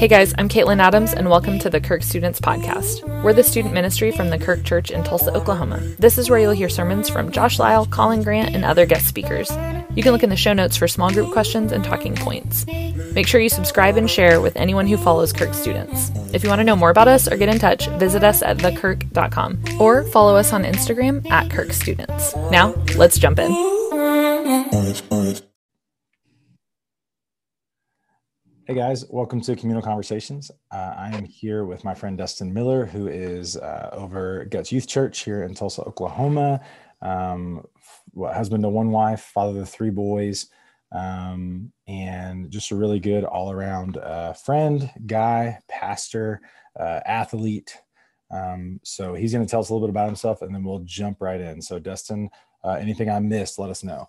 Hey guys, I'm Caitlin Adams, and welcome to the Kirk Students Podcast. We're the student ministry from the Kirk Church in Tulsa, Oklahoma. This is where you'll hear sermons from Josh Lyle, Colin Grant, and other guest speakers. You can look in the show notes for small group questions and talking points. Make sure you subscribe and share with anyone who follows Kirk Students. If you want to know more about us or get in touch, visit us at thekirk.com or follow us on Instagram at Kirk Students. Now, let's jump in. Hey guys, welcome to Communal Conversations. Uh, I am here with my friend Dustyn Miller, who is uh, over at Guts Youth Church here in Tulsa, Oklahoma. Um, husband to one wife, father to three boys, um, and just a really good all around uh, friend, guy, pastor, uh, athlete. Um, so he's going to tell us a little bit about himself and then we'll jump right in. So, Dustin, uh, anything I missed, let us know.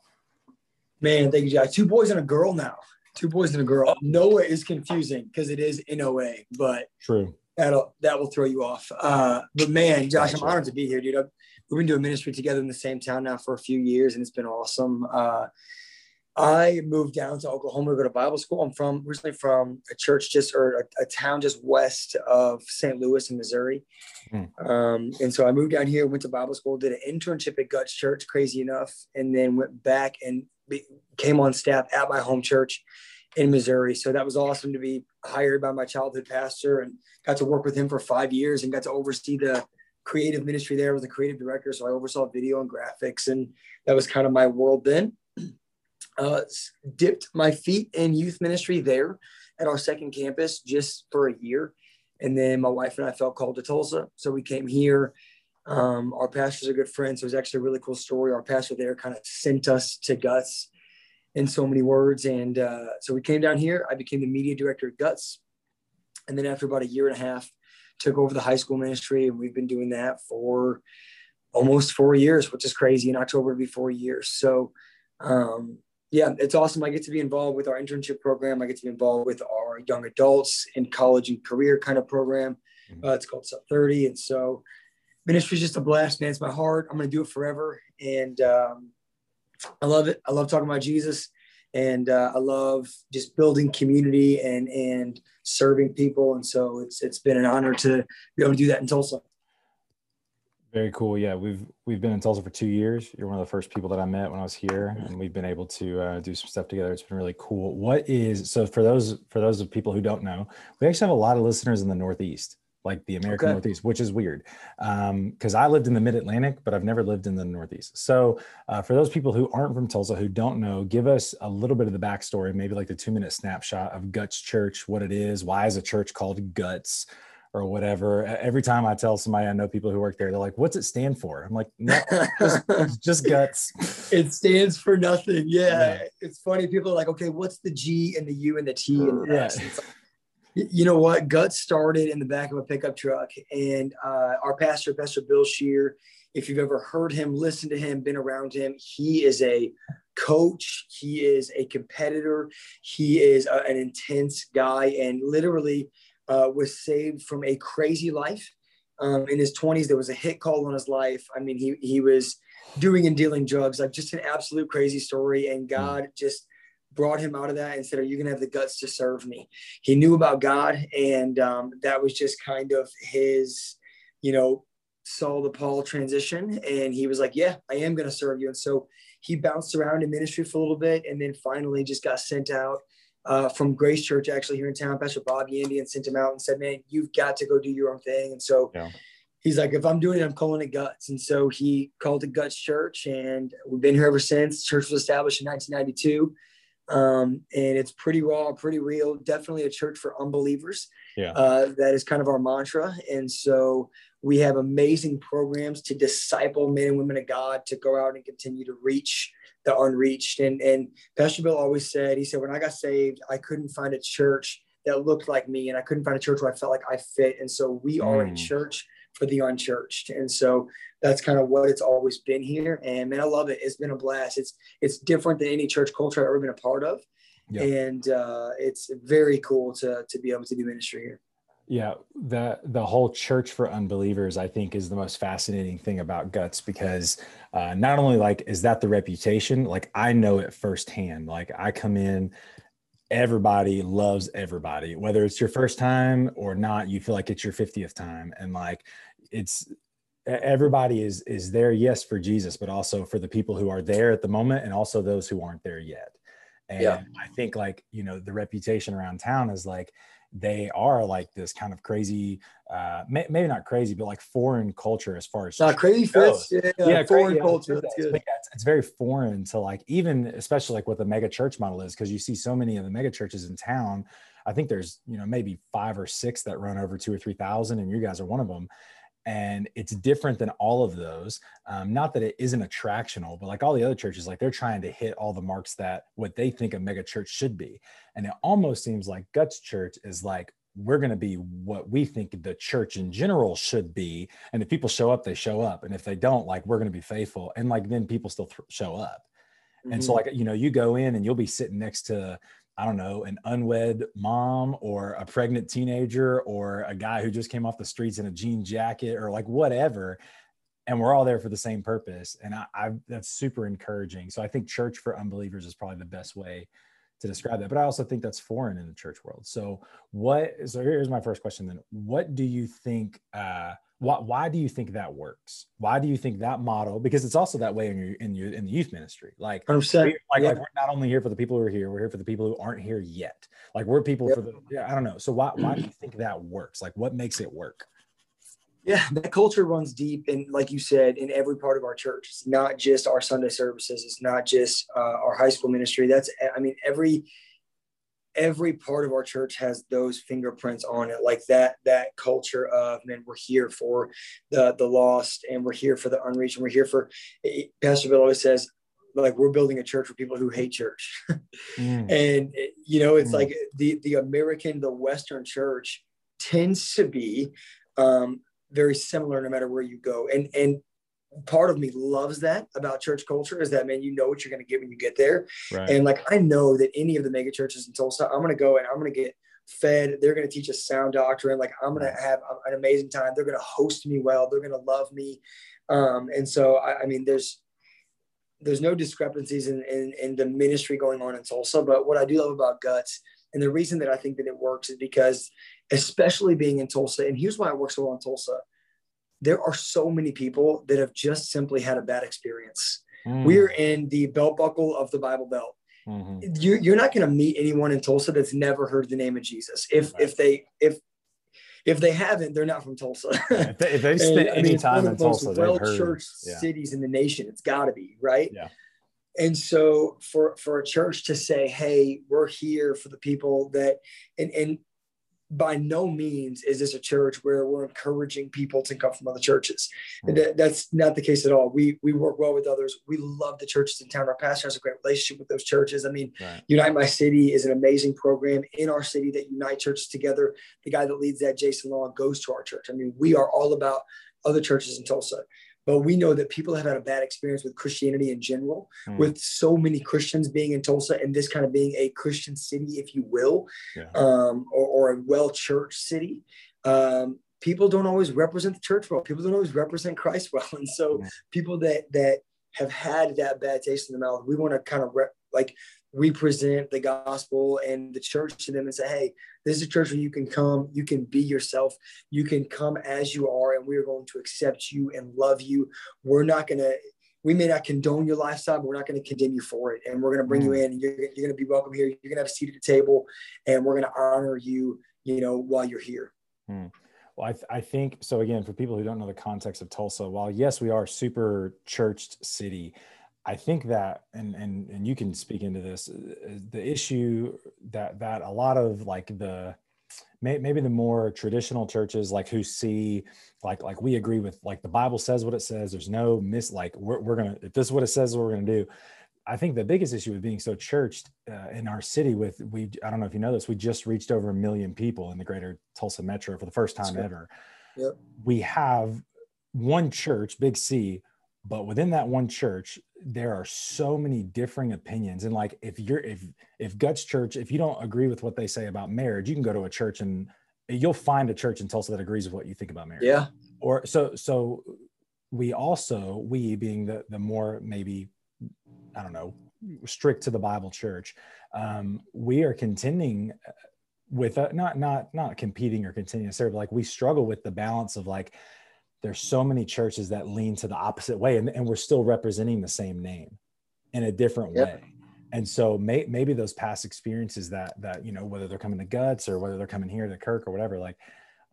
Man, thank you, Jack. Two boys and a girl now. Two boys and a girl. Noah is confusing because it is NOA, but true. That'll that will throw you off. Uh, but man, Josh, I'm honored to be here, dude. I've, we've been doing ministry together in the same town now for a few years, and it's been awesome. Uh, I moved down to Oklahoma to go to Bible school. I'm from originally from a church just or a, a town just west of St. Louis in Missouri. Mm. Um, and so I moved down here, went to Bible school, did an internship at Guts Church, crazy enough, and then went back and came on staff at my home church in Missouri. So that was awesome to be hired by my childhood pastor and got to work with him for five years and got to oversee the creative ministry there with the creative director. So I oversaw video and graphics, and that was kind of my world then. Uh, dipped my feet in youth ministry there at our second campus just for a year. And then my wife and I felt called to Tulsa. So we came here. Um, our pastor's a good friend. So it was actually a really cool story. Our pastor there kind of sent us to Guts in so many words. And uh, so we came down here. I became the media director at Guts. And then after about a year and a half, took over the high school ministry. And we've been doing that for almost four years, which is crazy. In October, to be four years. So, um, yeah, it's awesome. I get to be involved with our internship program. I get to be involved with our young adults in college and career kind of program. Mm-hmm. Uh, it's called Sub 30. And so ministry is just a blast, man. It's my heart. I'm going to do it forever. And um, I love it. I love talking about Jesus, and uh, I love just building community and and serving people. And so it's it's been an honor to be able to do that in Tulsa. Very cool. Yeah, we've we've been in Tulsa for two years. You're one of the first people that I met when I was here, and we've been able to uh, do some stuff together. It's been really cool. What is so for those for those of people who don't know, we actually have a lot of listeners in the Northeast like the American okay. Northeast, which is weird because um, I lived in the Mid Atlantic, but I've never lived in the Northeast. So, uh, for those people who aren't from Tulsa who don't know, give us a little bit of the backstory, maybe like the two minute snapshot of Guts Church, what it is, why is a church called Guts, or whatever. Every time I tell somebody I know people who work there, they're like, "What's it stand for?" I'm like, "No, just, just Guts." It stands for nothing. Yeah. yeah. it's funny. People are like, "Okay, what's the G and the U and the T and the S?" You know what? Guts started in the back of a pickup truck, and uh, our pastor, Pastor Bill Scheer, if you've ever heard him, listened to him, been around him, he is a coach. He is a competitor. He is a, an intense guy, and literally uh, was saved from a crazy life. Um, in his 20s, there was a hit call on his life. I mean, he he was doing and dealing drugs, like just an absolute crazy story. And hmm. God just brought him out of that and said, Are you going to have the guts to serve me? He knew about God. And um, that was just kind of his, you know, Saul the Paul transition. And he was like, Yeah, I am going to serve you. And so he bounced around in ministry for a little bit and then finally just got sent out. Uh, from Grace Church, actually here in town, Pastor Bob Yandian, and sent him out and said, "Man, you've got to go do your own thing." And so yeah he's like, if I'm doing it, I'm calling it Guts. And so he called it Guts Church, and we've been here ever since. Church was established in 1992. Um, and it's pretty raw, pretty real. Definitely a church for unbelievers. Yeah. Uh, that is kind of our mantra. And so we have amazing programs to disciple men and women of God to go out and continue to reach the unreached. And and Pastor Bill always said, he said, when I got saved, I couldn't find a church that looked like me, and I couldn't find a church where I felt like I fit. And so we mm. are a church for the unchurched. And so that's kind of what it's always been here. And man, I love it. It's been a blast. It's it's different than any church culture I've ever been a part of. Yeah. And uh, it's very cool to to be able to do ministry here. Yeah, the the whole church for unbelievers, I think, is the most fascinating thing about Guts because uh, not only like is that the reputation, like I know it firsthand. Like I come in everybody loves everybody whether it's your first time or not you feel like it's your 50th time and like it's everybody is is there yes for jesus but also for the people who are there at the moment and also those who aren't there yet. And yeah. i think like you know the reputation around town is like they are like this kind of crazy uh may, maybe not crazy but like foreign culture as far as not crazy fits yeah, yeah foreign yeah, culture that's good. It's, it's, very foreign to like even especially like what the mega church model is because you see so many of the mega churches in town. I think there's you know maybe five or six that run over two or three thousand and you guys are one of them and it's different than all of those um, not that it isn't attractional but like all the other churches like they're trying to hit all the marks that what they think a mega church should be and it almost seems like guts church is like we're going to be what we think the church in general should be and if people show up they show up and if they don't like we're going to be faithful and like then people still th- show up mm-hmm. and so mm-hmm. like you know you go in and you'll be sitting next to I don't know, an unwed mom or a pregnant teenager or a guy who just came off the streets in a jean jacket or like whatever. And we're all there for the same purpose. And I, I that's super encouraging. So I think church for unbelievers is probably the best way to describe that. But I also think that's foreign in the church world. So what so here's my first question then. What do you think uh why, why do you think that works? Why do you think that model because it's also that way in your in your in the youth ministry. Like, we, like, yeah. like, we're not only here for the people who are here we're here for the people who aren't here yet. Like we're people yep. for the yeah i don't know. So why why do you think that works? Like what makes it work? Yeah that culture runs deep and like you said in every part of our church. It's not just our sunday services. It's not just uh, our high school ministry. That's i mean every every part of our church has those fingerprints on it like that that culture of man we're here for the the lost and we're here for the unreached and we're here for pastor bill always says like we're building a church for people who hate church mm. and you know it's mm. like the the american the western church tends to be um very similar no matter where you go and and part of me loves that about church culture is that man you know what you're going to get when you get there. Right. and like i know that any of the mega churches in tulsa i'm going to go and i'm going to get fed. They're going to teach us sound doctrine. Like i'm going to have an amazing time. They're going to host me well. They're going to love me. Um, and so I, I, mean there's there's no discrepancies in, in, in the ministry going on in tulsa but what i do love about guts and the reason that i think that it works is because especially being in tulsa and here's why it works so well in tulsa there are so many people that have just simply had a bad experience. Mm. We're in the belt buckle of the Bible Belt. Mm-hmm. You, you're not going to meet anyone in Tulsa that's never heard the name of Jesus. If right. if they if if they haven't, they're not from Tulsa. if they, if they spent any I mean, time in Tulsa, well church yeah. cities in the nation. It's got to be right. Yeah. And so for for a church to say, "Hey, we're here for the people that," and and by no means is this a church where we're encouraging people to come from other churches. Mm-hmm. That, that's not the case at all. We we work well with others. We love the churches in town. Our pastor has a great relationship with those churches. I mean, right. Unite My City is an amazing program in our city that unite churches together. The guy that leads that, Jason Law, goes to our church. I mean, we are all about other churches in Tulsa but we know that people have had a bad experience with Christianity in general, mm. with so many Christians being in Tulsa and this kind of being a Christian city, if you will, yeah. um, or, or, a well church city. Um, people don't always represent the church well. People don't always represent Christ well, and so mm. people that that have had that bad taste in the mouth, we want to kind of rep, like we present the gospel and the church to them and say, hey, this is a church where you can come, you can be yourself, you can come as you are, and we are going to accept you and love you. We're not going to, we may not condone your lifestyle, but we're not going to condemn you for it. And we're going to bring mm. you in, and you're, you're going to be welcome here. You're going to have a seat at the table, and we're going to honor you, you know, while you're here. Mm. Well, I, th- I think so. Again, for people who don't know the context of Tulsa, while yes, we are super churched city, I think that, and and and you can speak into this, uh, the issue that that a lot of like the maybe the more traditional churches like who see like like we agree with like the bible says what it says. There's no miss like we're, we're gonna if this is what it says what we're gonna do. I think the biggest issue with being so churched uh, in our city with we i don't know if you know this we just reached over a million people in the greater tulsa metro for the first time ever. yep. we have one church big c but within that one church there are so many differing opinions and like if you're if if guts church if you don't agree with what they say about marriage you can go to a church and you'll find a church in tulsa that agrees with what you think about marriage yeah or so so we also we being the the more maybe i don't know strict to the Bible church. Um, we are contending with uh, not not not competing or continuing to serve. Like we struggle with the balance of like there's so many churches that lean to the opposite way, and, and we're still representing the same name in a different yep. way. And so may, maybe those past experiences that that you know whether they're coming to guts or whether they're coming here to Kirk or whatever, like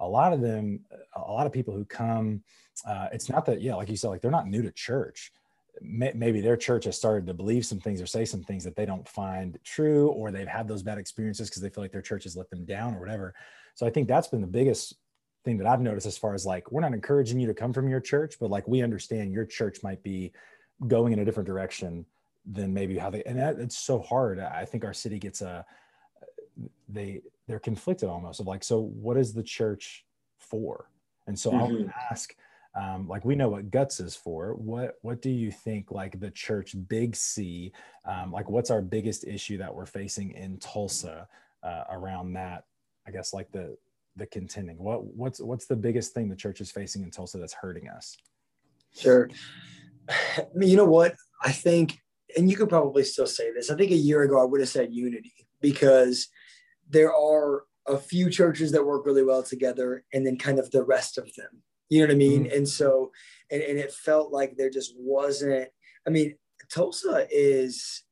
a lot of them, a lot of people who come, uh, it's not that yeah, like you said, like they're not new to church maybe their church has started to believe some things or say some things that they don't find true or they've had those bad experiences because they feel like their church has let them down or whatever so i think that's been the biggest thing that i've noticed as far as like we're not encouraging you to come from your church but like we understand your church might be going in a different direction than maybe how they and that, it's so hard. I think our city gets a they they're conflicted almost of like so what is the church for? And so mm-hmm. I'll ask um, like we know what guts is for. What what do you think like the church big c um, like what's our biggest issue that we're facing in tulsa uh, around that i guess like the the contending? What what's what's the biggest thing the church is facing in tulsa that's hurting us? Sure. You know what? I think and you could probably still say this i think a year ago i would have said unity because there are a few churches that work really well together and then kind of the rest of them. You know what I mean? Mm-hmm. And so, and, and it felt like there just wasn't, I mean, Tulsa is,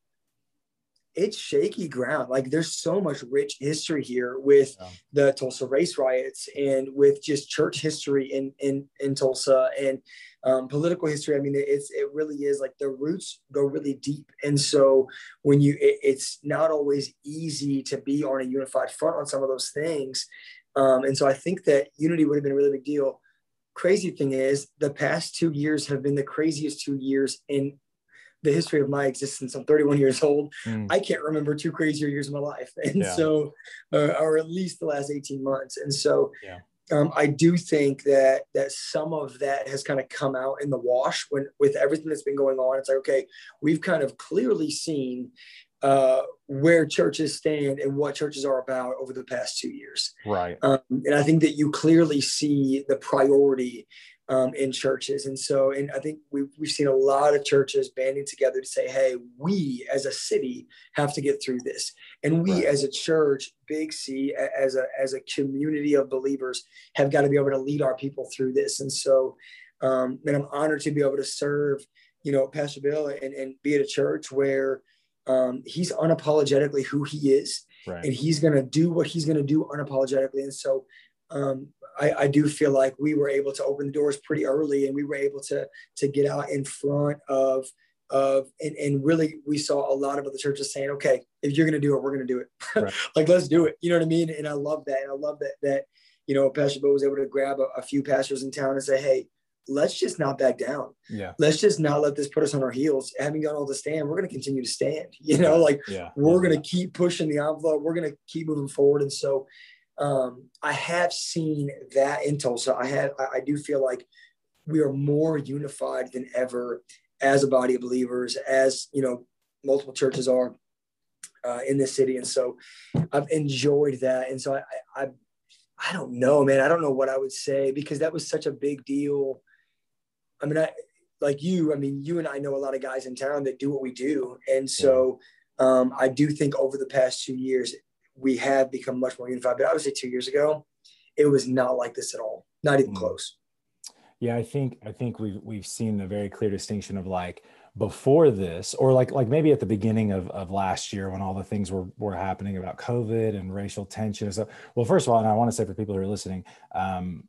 it's shaky ground. Like there's so much rich history here with yeah. the Tulsa race riots and with just church history in, in, in Tulsa and um, political history. I mean, it's, it really is like the roots go really deep. And so when you, it, it's not always easy to be on a unified front on some of those things. Um, and so I think that unity would have been a really big deal crazy thing is the past two years have been the craziest two years in the history of my existence. I'm 31 years old. Mm. I can't remember two crazier years of my life. And yeah. so, uh, or at least the last 18 months. And so, yeah. um, I do think that that some of that has kind of come out in the wash when with everything that's been going on. It's like, okay, we've kind of clearly seen uh, where churches stand and what churches are about over the past two years. Right. Um, and I think that you clearly see the priority um, in churches. And so, and I think we've, we've seen a lot of churches banding together to say, hey, we as a city have to get through this. And we right. as a church, Big C, as a, as a community of believers, have got to be able to lead our people through this. And so, um, and I'm honored to be able to serve, you know, Pastor Bill and, and be at a church where um, he's unapologetically who he is, right. and he's going to do what he's going to do unapologetically. And so, um, I, I, do feel like we were able to open the doors pretty early, and we were able to to get out in front of of and, and really we saw a lot of other churches saying, okay, if you're going to do it, we're going to do it. Right. like let's do it. You know what I mean? And I love that, and I love that that you know Pastor Bill was able to grab a, a few pastors in town and say, hey, let's just not back down. Yeah. Let's just not let this put us on our heels. Having done all the stand, we're going to continue to stand. You know, like yeah. we're going to keep pushing the envelope. We're going to keep moving forward. And so um, I have seen that in Tulsa. I have, I, I do feel like we are more unified than ever as a body of believers, as you know, multiple churches are uh, in this city. And so I've enjoyed that. And so I, I, I don't know, man. I don't know what I would say because that was such a big deal I mean, I like you. I mean, you and I know a lot of guys in town that do what we do, and so um, I do think over the past two years we have become much more unified. But I would say two years ago, it was not like this at all. Not even mm. close. Yeah, I think I think we've we've seen a very clear distinction of like before this, or like like maybe at the beginning of, of last year when all the things were were happening about COVID and racial tension stuff. Well, first of all, and I want to say for people who are listening, um,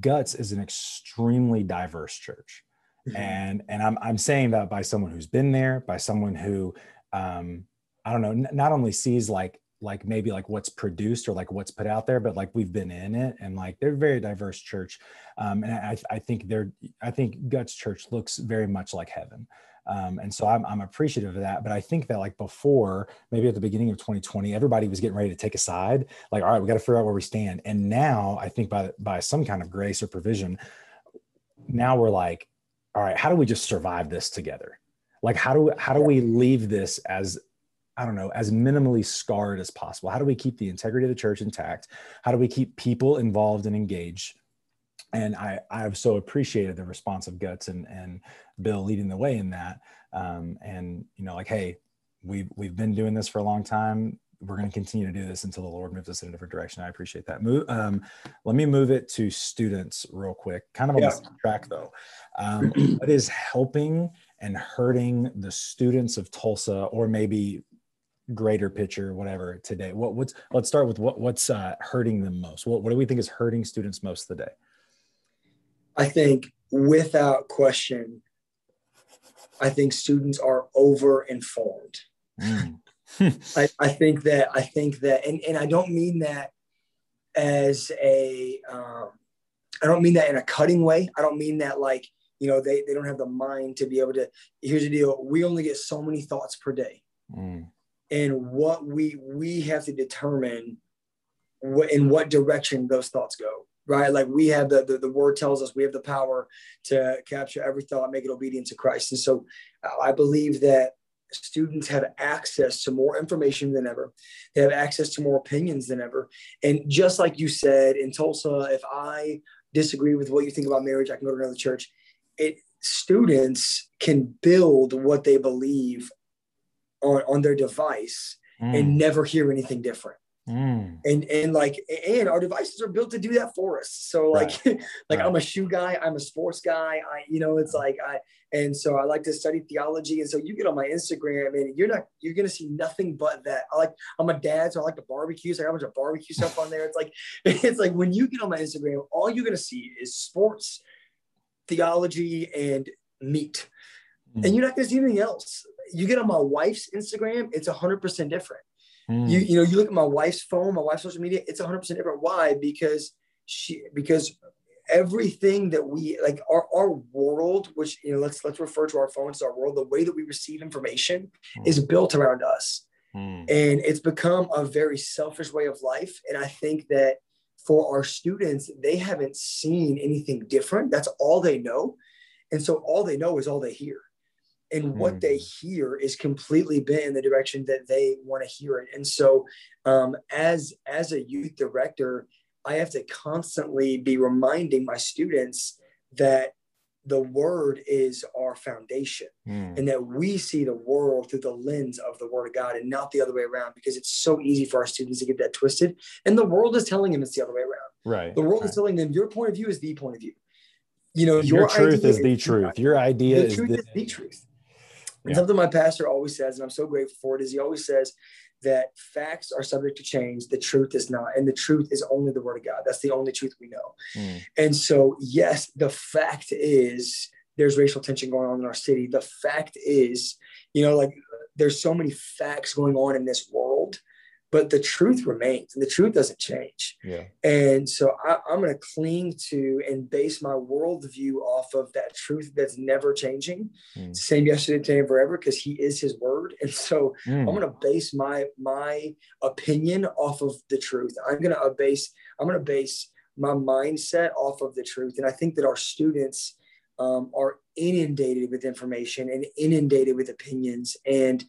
Guts is an extremely diverse church. Mm-hmm. And and I'm I'm saying that by someone who's been there, by someone who um I don't know, n- not only sees like like maybe like what's produced or like what's put out there, but like we've been in it and like they're a very diverse church. Um, and I, I think they're, I think Guts Church looks very much like heaven. Um, and so I'm, I'm appreciative of that. But I think that like before, maybe at the beginning of 2020, everybody was getting ready to take a side. Like, all right, we got to figure out where we stand. And now I think by by some kind of grace or provision, now we're like, all right, how do we just survive this together? Like, how do how do we leave this as I don't know, as minimally scarred as possible? How do we keep the integrity of the church intact? How do we keep people involved and engaged? and I I've so appreciated the response of Guts and and Bill leading the way in that. Um, and you know, like, hey, we've we've been doing this for a long time we're going to continue to do this until the Lord moves us in a different direction. I appreciate that. Move. Um, let me move it to students real quick. Kind of on yeah. the track though. Um, what is helping and hurting the students of Tulsa, or maybe greater picture, whatever today? What what's let's start with what what's uh, hurting them most. What what do we think is hurting students most today? I think without question, I think students are over informed. Mm. I, I think that I think that and, and I don't mean that as a um, I don't mean that in a cutting way. I don't mean that like, you know, they, they don't have the mind to be able to here's the deal. We only get so many thoughts per day. Mm. And what we we have to determine what in what direction those thoughts go right? Like we have the, the, the word tells us we have the power to capture every thought, make it obedient to Christ. And so uh, I believe that students have access to more information than ever. They have access to more opinions than ever. And just like you said in Tulsa, if I disagree with what you think about marriage, I can go to another church. It students can build what they believe on, on their device mm. and never hear anything different. Mm. And and like and our devices are built to do that for us. So like right. like right. I'm a shoe guy, I'm a sports guy. I you know it's like I and so I like to study theology. And so you get on my Instagram and you're not you're gonna see nothing but that. I like I'm a dad, so I like the barbecue. So I got a bunch of barbecue stuff on there. It's like it's like when you get on my Instagram, all you're gonna see is sports, theology, and meat. Mm. And you're not gonna see anything else. You get on my wife's Instagram, it's hundred percent different Mm. You you know you look at my wife's phone, my wife's social media, it's 100 percent different. Why? Because she because everything that we like our, our world which you know let's let's refer to our phones as our world the way that we receive information mm. is built around us mm. and it's become a very selfish way of life and i think that for our students they haven't seen anything different that's all they know and so all they know is all they hear and mm what they hear is completely bent in the direction that they want to hear it. And so um, as as a youth director i have to constantly be reminding my students that the word is our foundation mm. and that we see the world through the lens of the word of god and not the other way around because it's so easy for our students to get that twisted. And the world is telling them it's the other way around. Right the world right. is telling them your point of view is the point of view. You know your, your truth is the truth. your idea the is, truth the, is the truth and something my pastor always says, and I'm so grateful for it, is he always says that facts are subject to change, the truth is not. And the truth is only the word of God. That's the only truth we know. Mm. And so, yes, the fact is there's racial tension going on in our city. The fact is, you know, like there's so many facts going on in this world but the truth remains and the truth doesn't change. Yeah. And so I, am going to cling to and base my worldview off of that truth that's never changing. Mm. Same yesterday, today, and forever, because he is his word. And so mm. I'm going to base my my opinion off of the truth. I'm going to base I'm going to base my mindset off of the truth. And I think that our students um, are inundated with information and inundated with opinions and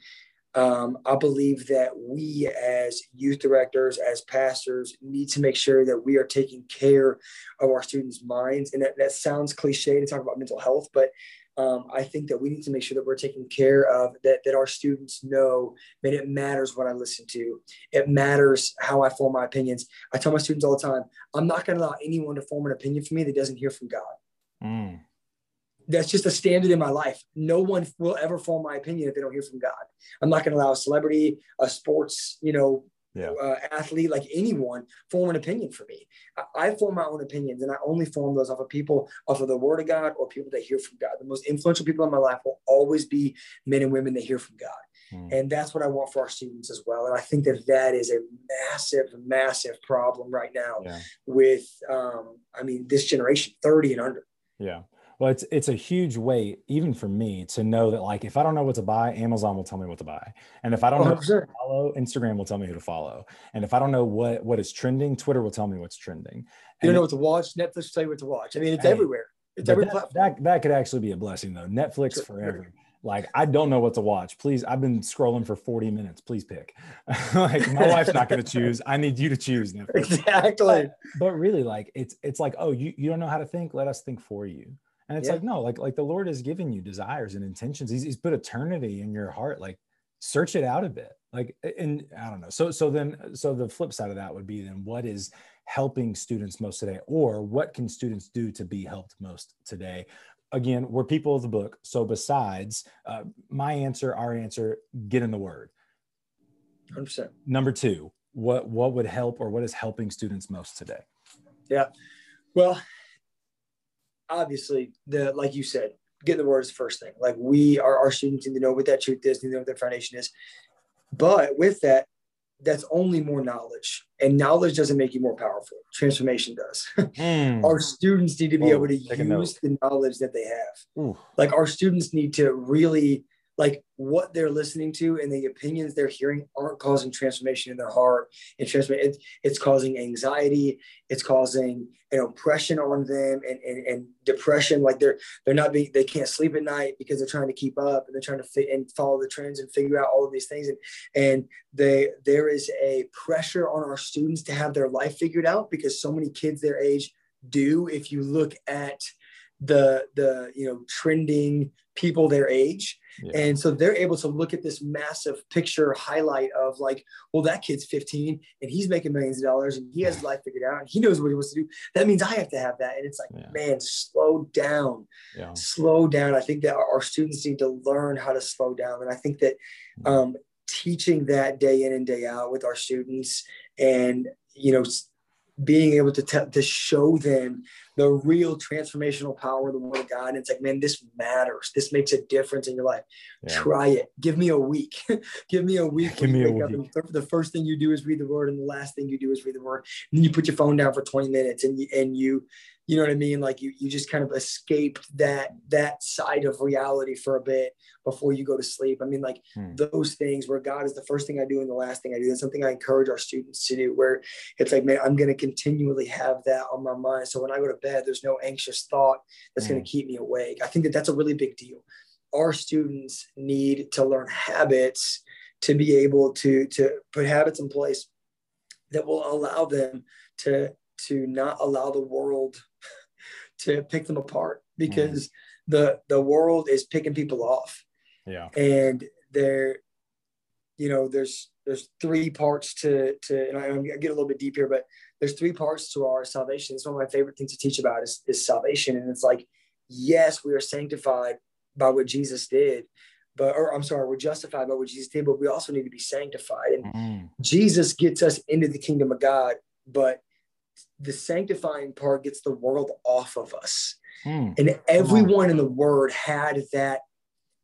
um, I believe that we, as youth directors, as pastors, need to make sure that we are taking care of our students' minds. And that, that sounds cliche to talk about mental health, but um, I think that we need to make sure that we're taking care of that, that our students know that it matters what I listen to. It matters how I form my opinions. I tell my students all the time, I'm not going to allow anyone to form an opinion for me that doesn't hear from God. Mm that's just a standard in my life. No one will ever form my opinion if they don't hear from God. I'm not going to allow a celebrity, a sports, you know, yeah. uh, athlete, like anyone, form an opinion for me. I, I, form my own opinions, and I only form those off of people, off of the Word of God, or people that hear from God. The most influential people in my life will always be men and women that hear from God. Hmm. And that's what I want for our students as well. And I think that that is a massive, massive problem right now yeah. with, um, I mean, this generation, 30 and under. Yeah. Well, it's it's a huge weight, even for me, to know that like if I don't know what to buy, Amazon will tell me what to buy, and if I don't oh, know who to follow, Instagram will tell me who to follow, and if I don't know what what is trending, Twitter will tell me what's trending. And you don't know what to watch, Netflix will tell you what to watch. I mean, it's hey, everywhere. It's every that, platform. That that could actually be a blessing though. Netflix sure, forever. Like I don't know what to watch. Please, I've been scrolling for 40 minutes. Please pick. like my wife's not going to choose. I need you to choose Netflix. Exactly. But, but really, like it's it's like, oh, you you don't know how to think. Let us think for you. And it's yeah. like, no, like, like the Lord has given you desires and intentions. He's, he's put eternity in your heart. Like search it out a bit. Like and i don't know. So so then so the flip side of that would be then what is helping students most today or what can students do to be helped most today? Again we're people of the book. So besides uh, my answer our answer get in the word. 100% number two what what would help or what is helping students most today? Yeah. Well obviously the like you said get the word is the first thing. Like we are our students need to know what that truth is need to know what their foundation is. But with that that's only more knowledge. And knowledge doesn't make you more powerful. Transformation does. Mm. our students need to be able to use the knowledge that they have. Ooh. like our students need to really like what they're listening to and the opinions they're hearing aren't causing transformation in their heart and transformation it's, it's causing anxiety it's causing an oppression on them and, and, and depression. Like they're they're not being they can't sleep at night because they're trying to keep up and they're trying to fit and follow the trends and figure out all of these things. And and they there is a pressure on our students to have their life figured out because so many kids their age do. If you look at the the you know trending people their age. Yeah. and so they're able to look at this massive picture highlight of like well that kid's 15 and he's making millions of dollars and he has life figured out and he knows what he wants to do. That means i have to have that. And it's like yeah. man slow down. Yeah. slow down. I think that our students need to learn how to slow down. And i think that um, teaching that day in and day out with our students and you know being able to te- to show them the real transformational power of the word of God. And it's like, man, this matters. This makes a difference in your life. Yeah. Try it. Give me a week. Give me a week. Give me a week. the first thing you do is read the word, and the last thing you do is read the word. And then you put your phone down for 20 minutes, and you, and you you know what I mean? Like you, you just kind of escaped that, that side of reality for a bit before you go to sleep. I mean, like hmm. those things where God is the first thing I do and the last thing I do. That's something I encourage our students to do where it's like, man, I'm going to continually have that on my mind. So when I go to bed, there's no anxious thought that's hmm. going to keep me awake. I think that that's a really big deal. Our students need to learn habits to be able to, to put habits in place that will allow them to to not allow the world to pick them apart because mm. the the world is picking people off. Yeah. And there, you know, there's there's three parts to to and I, I get a little bit deep here, but there's three parts to our salvation. It's one of my favorite things to teach about is, is salvation. And it's like, yes, we are sanctified by what Jesus did, but or I'm sorry, we're justified by what Jesus did, but we also need to be sanctified. And mm. Jesus gets us into the kingdom of God, but the sanctifying part gets the world off of us. Hmm. And everyone in the word had that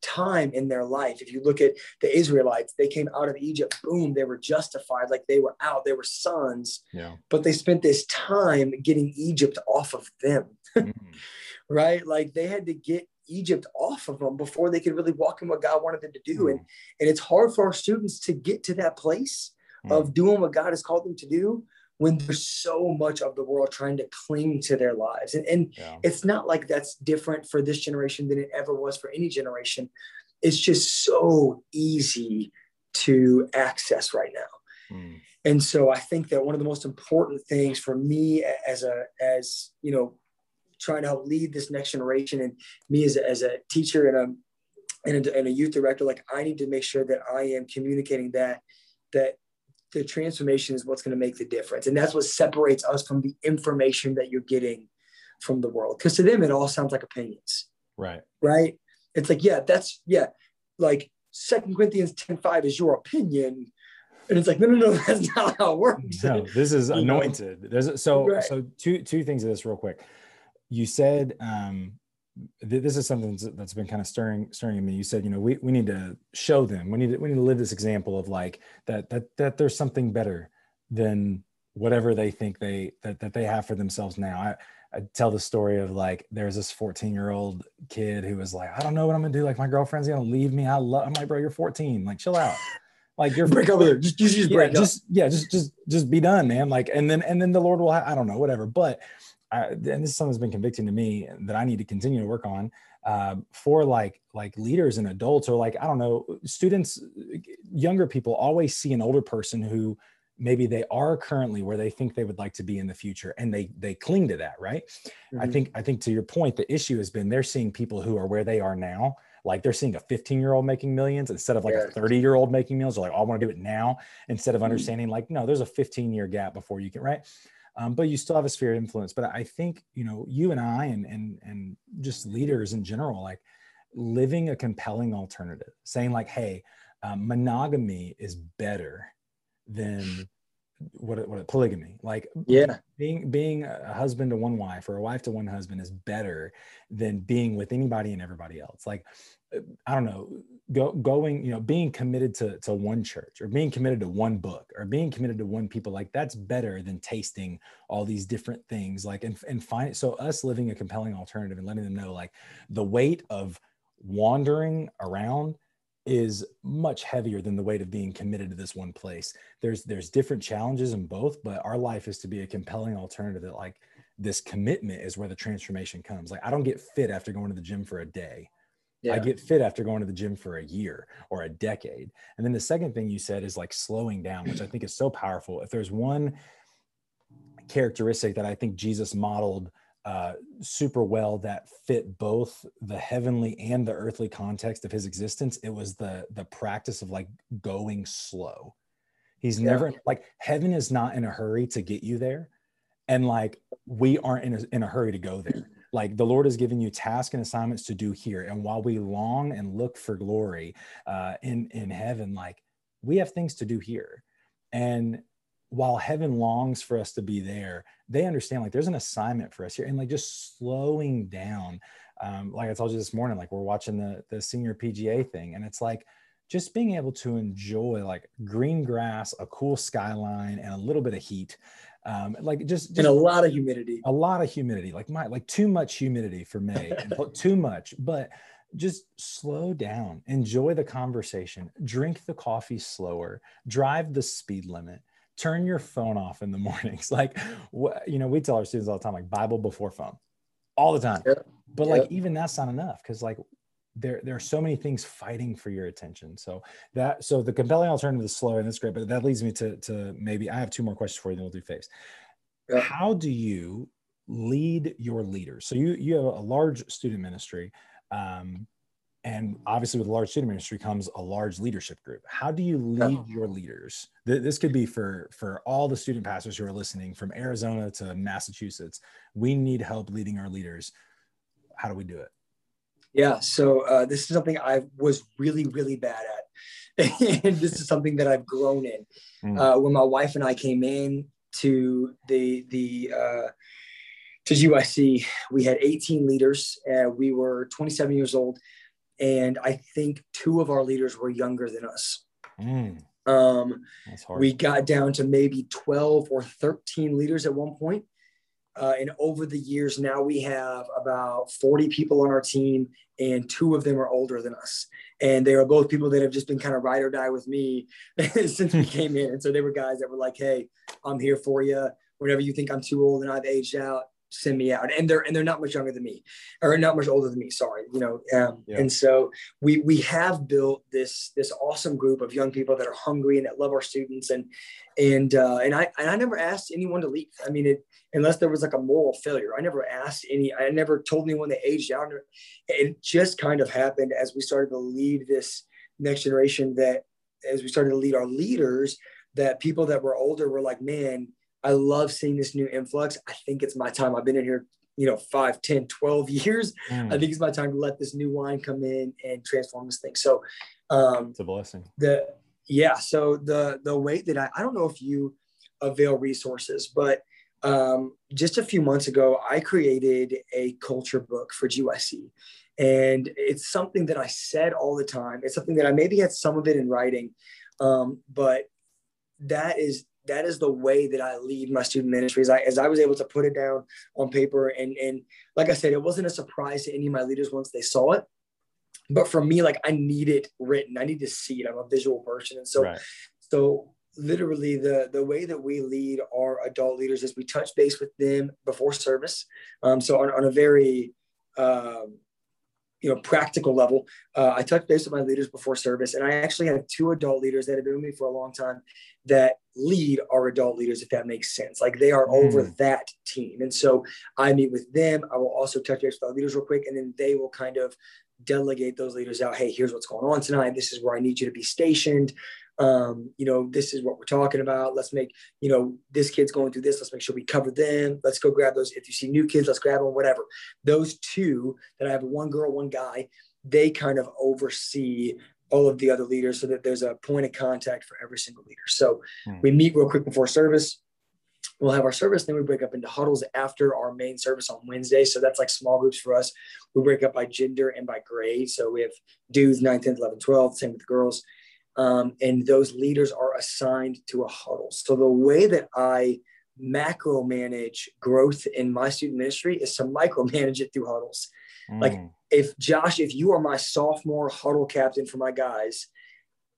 time in their life. If you look at the Israelites, they came out of Egypt, boom, they were justified, like they were out, they were sons. Yeah. But they spent this time getting Egypt off of them. mm right? Like they had to get Egypt off of them before they could really walk in what God wanted them to do. Mm. And, and it's hard for our students to get to that place mm. of doing what God has called them to do when there's so much of the world trying to cling to their lives. And, and yeah. it's not like that's different for this generation than it ever was for any generation. It's just so easy to access right now. Mm. And so I think that one of the most important things for me as a, as, you know, trying to help lead this next generation and me as a, as a teacher and a, and a, and a youth director, like I need to make sure that I am communicating that, that the transformation is what's going to make the difference. And that's what separates us from the information that you're getting from the world. Because to them, it all sounds like opinions. Right. Right. It's like, yeah, that's, yeah, like Second Corinthians 10 5 is your opinion. And it's like, no, no, no, that's not how it works. No, this is anointed. There's so, right. so two, two things of this real quick. You said, um, this is something that's been kind of stirring stirring in me you said you know we, we need to show them we need to we need to live this example of like that that that there's something better than whatever they think they that, that they have for themselves now i I tell the story of like there's this 14 year old kid who was like, I don't know what I'm gonna do. Like my girlfriend's gonna leave me. I love. I'm like, bro, you're 14. Like, chill out. Like you're break over there. Just, just, just yeah, just yeah, just just just be done, man. Like, and then and then the Lord will. Ha- I don't know, whatever. But I, and this is something that's been convicting to me that I need to continue to work on uh, for like like leaders and adults or like I don't know students, younger people always see an older person who maybe they are currently where they think they would like to be in the future and they they cling to that right mm-hmm. i think i think to your point the issue has been they're seeing people who are where they are now like they're seeing a 15 year old making millions instead of like a 30 year old making millions. They're like, oh, I want to do it now instead of mm-hmm. understanding like, no, there's a 15 year gap before you can, right? Um, but you still have a sphere of influence. But I think, you know, you and I and, and, and just leaders in general, like living a compelling alternative, saying like, hey, um, monogamy is better than what what polygamy. Like yeah. being being a husband to one wife or a wife to one husband is better than being with anybody and everybody else. Like i don't know go, going you know being committed to to one church or being committed to one book or being committed to one people like that's better than tasting all these different things like and and find so us living a compelling alternative and letting them know like the weight of wandering around is much heavier than the weight of being committed to this one place. There's there's different challenges in both, but our life is to be a compelling alternative that like this commitment is where the transformation comes. Like I don't get fit after going to the gym for a day. Yeah. I get fit after going to the gym for a year or a decade. And then the second thing you said is like slowing down, which I think is so powerful. If there's one characteristic that I think Jesus modeled uh, super well that fit both the heavenly and the earthly context of his existence. It was the the practice of like going slow. He's yeah. never like heaven is not in a hurry to get you there, and like we aren't in a, in a hurry to go there. Like the Lord has given you tasks and assignments to do here, and while we long and look for glory uh, in in heaven, like we have things to do here, and while heaven longs for us to be there, they understand like there's an assignment for us here and like just slowing down. Um, like I told you this morning, like we're watching the the senior PGA thing, and it's like just being able to enjoy like green grass, a cool skyline, and a little bit of heat. Um, like just, just and a lot of humidity. A lot of humidity, like my like too much humidity for me, too much, but just slow down, enjoy the conversation, drink the coffee slower, drive the speed limit turn your phone off in the mornings. Like, you know, we tell our students all the time, like Bible before phone, all the time. Yep. But like, even that's not enough because like there there are so many things fighting for your attention. So that so the compelling alternative is slow and that's great. But that leads me to to maybe I have two more questions for you. Then we'll do face. Yep. How do you lead your leaders? So you you have a large student ministry. Um, and obviously with a large student ministry comes a large leadership group how do you lead your leaders this could be for for all the student pastors who are listening from arizona to massachusetts we need help leading our leaders how do we do it yeah so uh, this is something i was really really bad at and this is something that i've grown in mm. uh, when my wife and i came in to the the uh, to GYC, we had 18 leaders. Uh, we were 27 years old and I think two of our leaders were younger than us. Mm. Um, we got down to maybe 12 or 13 leaders at one point. Uh, and over the years, now we have about 40 people on our team, and two of them are older than us. And they are both people that have just been kind of ride or die with me since we came in. And so they were guys that were like, hey, I'm here for you. Whenever you think I'm too old and I've aged out, send me out. And they're and they're not much younger than me or not much older than me sorry you know um, yeah. and so we we have built this this awesome group of young people that are hungry and that love our students. And and uh, and i and i never asked anyone to leave. I mean it unless there was like a moral failure i never asked any i never told anyone they aged out. It just kind of happened as we started to lead this next generation that as we started to lead our leaders that people that were older were like man I love seeing this new influx. I think it's my time. I've been in here, you know, five, 10, 12 years. Mm. I think it's my time to let this new wine come in and transform this thing. So um it's a blessing. The yeah, so the the way that I I don't know if you avail resources, but um, just a few months ago, I created a culture book for GYC. And it's something that I said all the time. It's something that I maybe had some of it in writing, um, but that is that is the way that I lead my student ministries. I, as I was able to put it down on paper, and and like I said, it wasn't a surprise to any of my leaders once they saw it. But for me, like I need it written. I need to see it. I'm a visual person, and so right. so literally the the way that we lead our adult leaders is we touch base with them before service. Um, so on, on a very um, you know practical level uh, i touched base with my leaders before service and i actually have two adult leaders that have been with me for a long time that lead our adult leaders if that makes sense like they are mm. over that team and so i meet with them i will also touch base with our leaders real quick and then they will kind of delegate those leaders out. Hey, here's what's going on tonight. This is where I need you to be stationed. Um, you know, this is what we're talking about. Let's make, you know, this kid's going through this. Let's make sure we cover them. Let's go grab those. If you see new kids, let's grab them, whatever. Those two that I have one girl, one guy, they kind of oversee all of the other leaders so that there's a point of contact for every single leader. So hmm. we meet real quick before service. We'll have our service, then we break up into huddles after our main service on Wednesday. So that's like small groups for us. We break up by gender and by grade. So we have dudes 9, 10, 11, 12, same with the girls. Um, and those leaders are assigned to a huddle. So the way that I macro manage growth in my student ministry is to micromanage it through huddles. Mm. Like if Josh, if you are my sophomore huddle captain for my guys,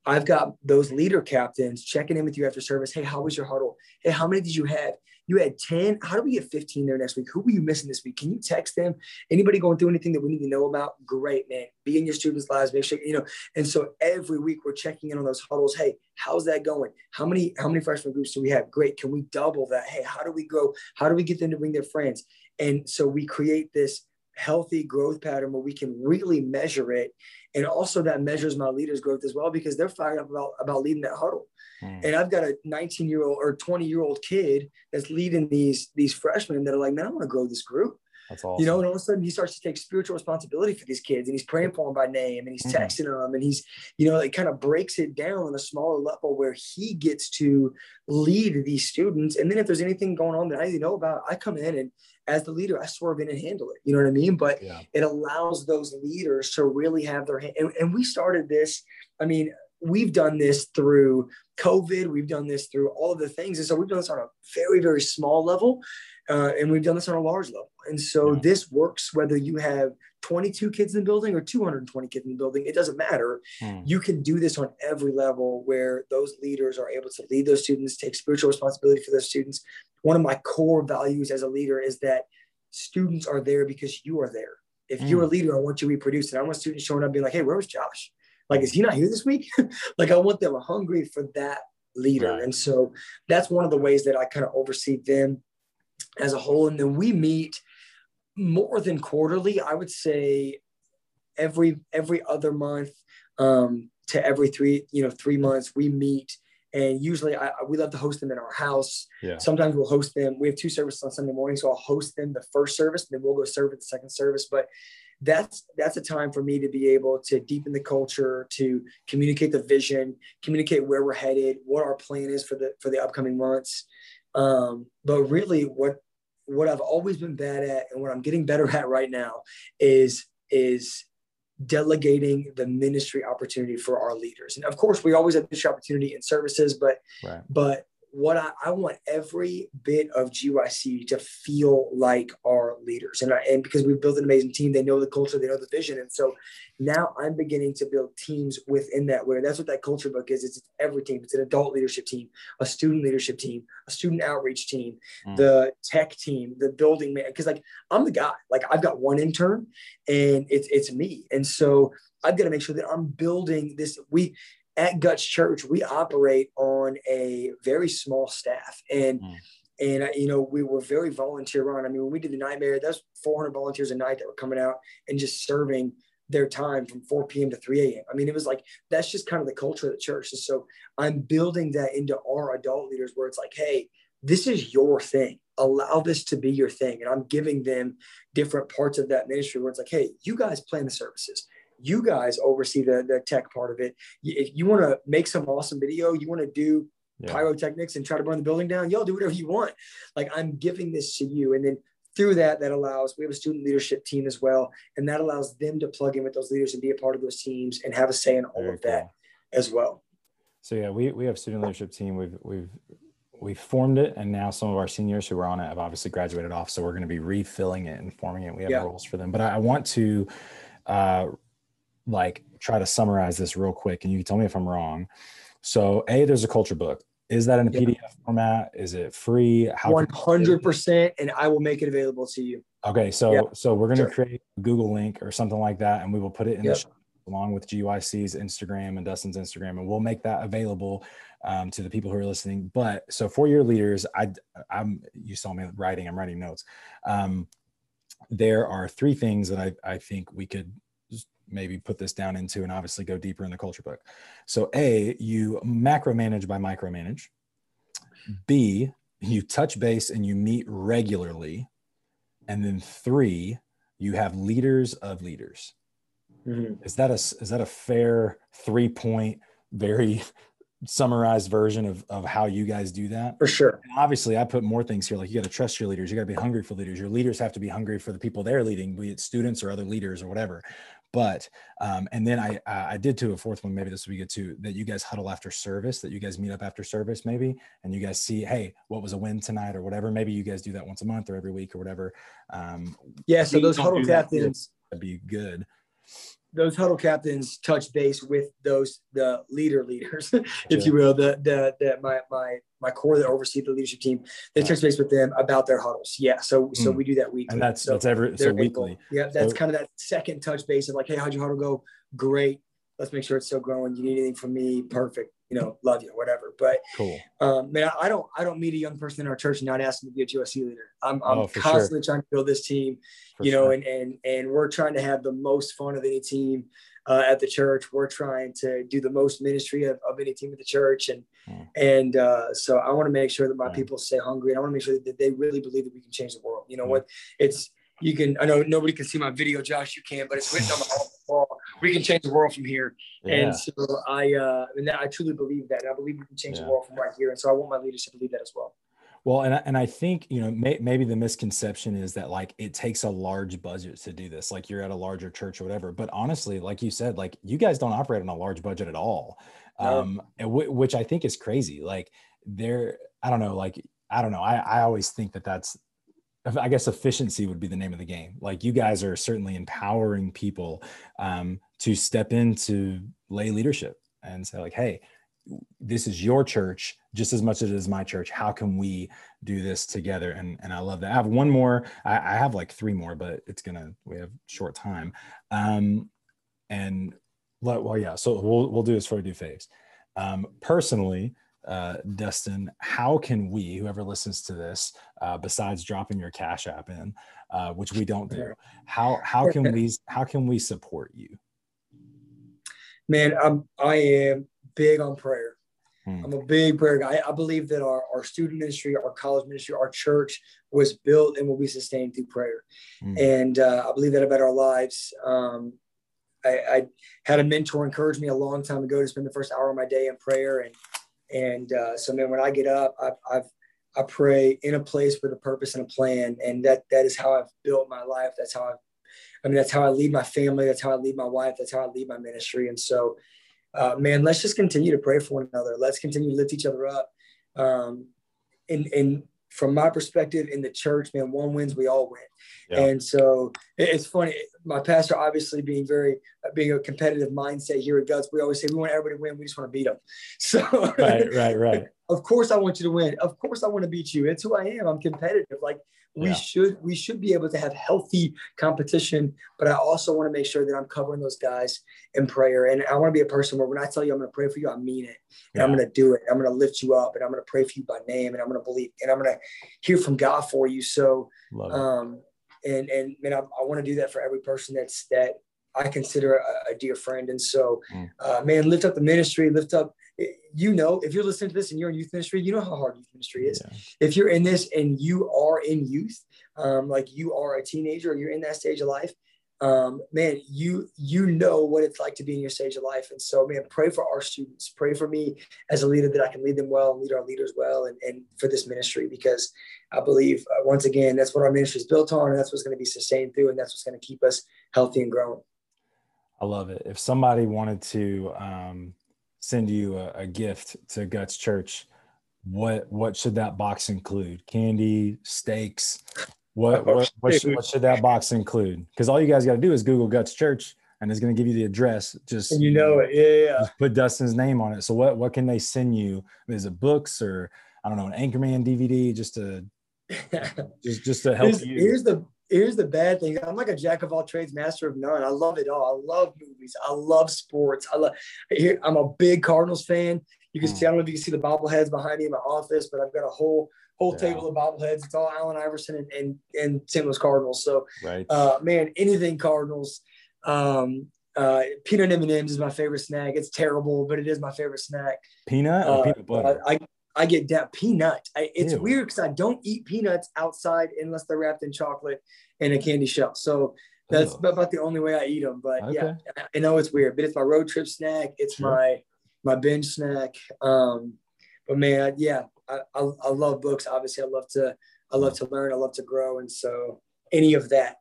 I've got those leader captains checking in with you after service. Hey, how was your huddle? Hey, how many did you have? You had 10. How do we get 15 there next week? Who were you missing this week? Can you text them? Anybody going through anything that we need to know about? Great, man. Be in your students' lives. Make sure, you know. And so every week we're checking in on those huddles. Hey, how's that going? How many, how many freshman groups do we have? Great. Can we double that? Hey, how do we grow? How do we get them to bring their friends? And so we create this healthy growth pattern where we can really measure it. And also that measures my leaders' growth as well because they're fired up about, about leading that huddle. Mm. And I've got a 19 year old or 20 year old kid that's leading these these freshmen that are like, man, I want to grow this group. That's awesome. You know, and all of a sudden he starts to take spiritual responsibility for these kids and he's praying for them by name and he's mm. texting them and he's, you know, it kind of breaks it down on a smaller level where he gets to lead these students. And then if there's anything going on that I to know about, I come in and as the leader, I swerve in and handle it. You know what I mean? But yeah. it allows those leaders to really have their hand. And, and we started this. I mean, we've done this through COVID. We've done this through all of the things. And so we've done this on a very, very small level. Uh, and we've done this on a large level. And so yeah. this works whether you have 22 kids in the building or 220 kids in the building. It doesn't matter. Hmm. You can do this on every level where those leaders are able to lead those students, take spiritual responsibility for those students. One of my core values as a leader is that students are there because you are there. If you're a hmm. leader, I want you to reproduce it. I want students showing up being like, hey, where was Josh? Like, is he not here this week? like, I want them hungry for that leader. Right. And so that's one of the ways that I kind of oversee them as a whole. And then we meet more than quarterly. I would say every every other month um, to every three you know three months we meet. And usually, I, we love to host them in our house. Yeah. Sometimes we'll host them. We have two services on Sunday morning, so I'll host them the first service, and then we'll go serve at the second service. But that's that's a time for me to be able to deepen the culture to communicate the vision communicate where we're headed what our plan is for the for the upcoming months um, but really what what I've always been bad at and what I'm getting better at right now is is delegating the ministry opportunity for our leaders. And of course, we always have this opportunity in services, but right. but what I, I, want every bit of GYC to feel like our leaders. And, I, and because we've built an amazing team, they know the culture, they know the vision. And so now I'm beginning to build teams within that, where that's what that culture book is. It's every team. It's an adult leadership team, a student leadership team, a student outreach team, mm. the tech team, the building man. Cause like I'm the guy, like I've got one intern and it's, it's me. And so I've got to make sure that I'm building this. We, at Guts Church, we operate on a very small staff, and mm. and uh, you know we were very volunteer run. I mean, when we did the nightmare, that's 400 volunteers a night that were coming out and just serving their time from 4 p.m. to 3 a.m. I mean, it was like that's just kind of the culture of the church. And so I'm building that into our adult leaders, where it's like, hey, this is your thing. Allow this to be your thing, and I'm giving them different parts of that ministry where it's like, hey, you guys plan the services you guys oversee the, the tech part of it. If you want to make some awesome video, you want to do yeah. pyrotechnics and try to burn the building down, y'all do whatever you want. Like I'm giving this to you. And then through that, that allows, we have a student leadership team as well. And that allows them to plug in with those leaders and be a part of those teams and have a say in all Very of cool. that as well. So yeah, we, we have student leadership team. We've, we've, we've formed it and now some of our seniors who are on it have obviously graduated off. So we're going to be refilling it and forming it. We have yeah. roles for them, but I, I want to, uh, like try to summarize this real quick and you can tell me if I'm wrong. So A, there's a culture book. Is that in a yeah. PDF format? Is it free? How 100% and I will make it available to you. Okay. So, yeah. so we're going to sure. create a Google link or something like that. And we will put it in yep. the show along with GYC's Instagram and Dustyn's Instagram. And we'll make that available um, to the people who are listening. But so for your leaders, I, I'm, you saw me writing, I'm writing notes. Um, there are three things that I, I think we could maybe put this down into and obviously go deeper in the culture book. So A, you macro manage by micromanage. B, you touch base and you meet regularly. And then three, you have leaders of leaders. Mm-hmm. Is that a is that a fair three point, very summarized version of, of how you guys do that? For sure. And obviously, I put more things here. Like you got to trust your leaders. You got to be hungry for leaders. Your leaders have to be hungry for the people they're leading, be it students or other leaders or whatever. But um, and then I I did to a fourth one. Maybe this will be good too. That you guys huddle after service. That you guys meet up after service, maybe, and you guys see, hey, what was a win tonight or whatever. Maybe you guys do that once a month or every week or whatever. Um, yeah. So those huddle captains. That'd be good those huddle captains touch base with those the leader leaders, if you will, the the, the my my my core that oversee the leadership team. They touch base with them about their huddles. Yeah, so so mm. we do that weekly. And that's so that's every so weekly. Yeah, that's so, kind of that second touch base of like, hey, how'd your huddle go? Great. Let's make sure it's still growing. You need anything from me? Perfect you know, love you, whatever. But cool. Um, man, I don't, I don't meet a young person in our church and not ask them to be a GYC leader. I'm, I'm oh, constantly sure. trying to build this team, for you know, sure. and, and, and we're trying to have the most fun of any team uh, at the church. We're trying to do the most ministry of, of any team at the church. And, hmm. and uh, so I want to make sure that my people stay hungry. And I want to make sure that they really believe that we can change the world. You know hmm. what? It's, you can, I know nobody can see my video, Josh, you can, but it's written on the wall we can change the world from here. Yeah. And so I, uh, and I truly believe that. I believe we can change yeah. the world from right here. And so I want my leaders to believe that as well. Well, and I, and I think you know may, maybe the misconception is that like it takes a large budget to do this. Like you're at a larger church or whatever. But honestly, like you said, like you guys don't operate on a large budget at all, no. um, w- which I think is crazy. Like there, I don't know. Like I don't know. I I always think that that's I guess efficiency would be the name of the game. Like you guys are certainly empowering people um, to step into lay leadership and say, like, hey, this is your church just as much as it is my church. How can we do this together? And and I love that. I have one more. I, I have like three more, but it's gonna we have short time. Um, and well, yeah. So we'll we'll do this we do faves. Um, personally, uh, Dustyn, how can we, whoever listens to this, uh, besides dropping your cash app in, uh, which we don't do, how how can we how can we support you? Man, I'm I am big on prayer. Hmm. I'm a big prayer guy. I believe that our, our student ministry, our college ministry, our church was built and will be sustained through prayer. Hmm. And uh, I believe that about our lives. Um, I, I, had a mentor encourage me a long time ago to spend the first hour of my day in prayer. And and uh, so, man, when I get up, I, I've I pray in a place with a purpose and a plan, and that that is how I've built my life. That's how I, I mean, that's how I lead my family. That's how I lead my wife. That's how I lead my ministry. And so, uh, man, let's just continue to pray for one another. Let's continue to lift each other up. Um, and and from my perspective in the church, man, one wins, we all win. Yeah. And so it's funny. My pastor, obviously being very, being a competitive mindset here at Guts, we always say we want everybody to win. We just want to beat them. So right, right, right. of course, I want you to win. Of course, I want to beat you. It's who I am. I'm competitive. Like we yeah. should we should be able to have healthy competition but i also want to make sure that i'm covering those guys in prayer and i want to be a person where when i tell you i'm going to pray for you i mean it and yeah. i'm going to do it i'm going to lift you up and i'm going to pray for you by name and i'm going to believe and i'm going to hear from god for you so um and and man i, I want to do that for every person that's that i consider a, a dear friend and so mm. uh, man lift up the ministry lift up you know, if you're listening to this and you're in youth ministry, you know how hard youth ministry is. Yeah. If you're in this and you are in youth, um, like you are a teenager you're in that stage of life, um, man, you you know what it's like to be in your stage of life. And so, man, pray for our students. Pray for me as a leader that I can lead them well and lead our leaders well, and, and for this ministry because I believe uh, once again that's what our ministry is built on, and that's what's going to be sustained through, and that's what's going to keep us healthy and growing. I love it. If somebody wanted to um, send you a, a gift to Guts Church, what what should that box include? Candy, steaks. What what what should, what should that box include? Because all you guys got to do is Google Guts Church, and it's going to give you the address. Just and you know it, yeah, yeah. put Dustyn's name on it. So what what can they send you? Is it books or I don't know an Anchorman DVD just to just just to help here's, you? Here's the here's the bad thing. I'm like a jack of all trades, master of none. I love it all. I love movies. I love sports. I love. Here, I'm a big Cardinals fan. You can mm. see. I don't know if you can see the bobbleheads behind me in my office, but I've got a whole whole yeah. table of bobbleheads. It's all Allen Iverson and and, and St. Louis Cardinals. So, right. uh, man, anything Cardinals. Um, Uh, peanut M&Ms is my favorite snack. It's terrible, but it is my favorite snack. Peanut or Uh, peanut butter? I, I get that peanut. I, it's Ew. weird because I don't eat peanuts outside unless they're wrapped in chocolate and a candy shell. So that's Ugh. about the only way I eat them. But yeah, Okay. I- I know it's weird, but it's my road trip snack. It's Sure. my my binge snack. Um, but man, yeah, I, I, I love books. Obviously, I love to I love to learn. I love to grow, and so any of that.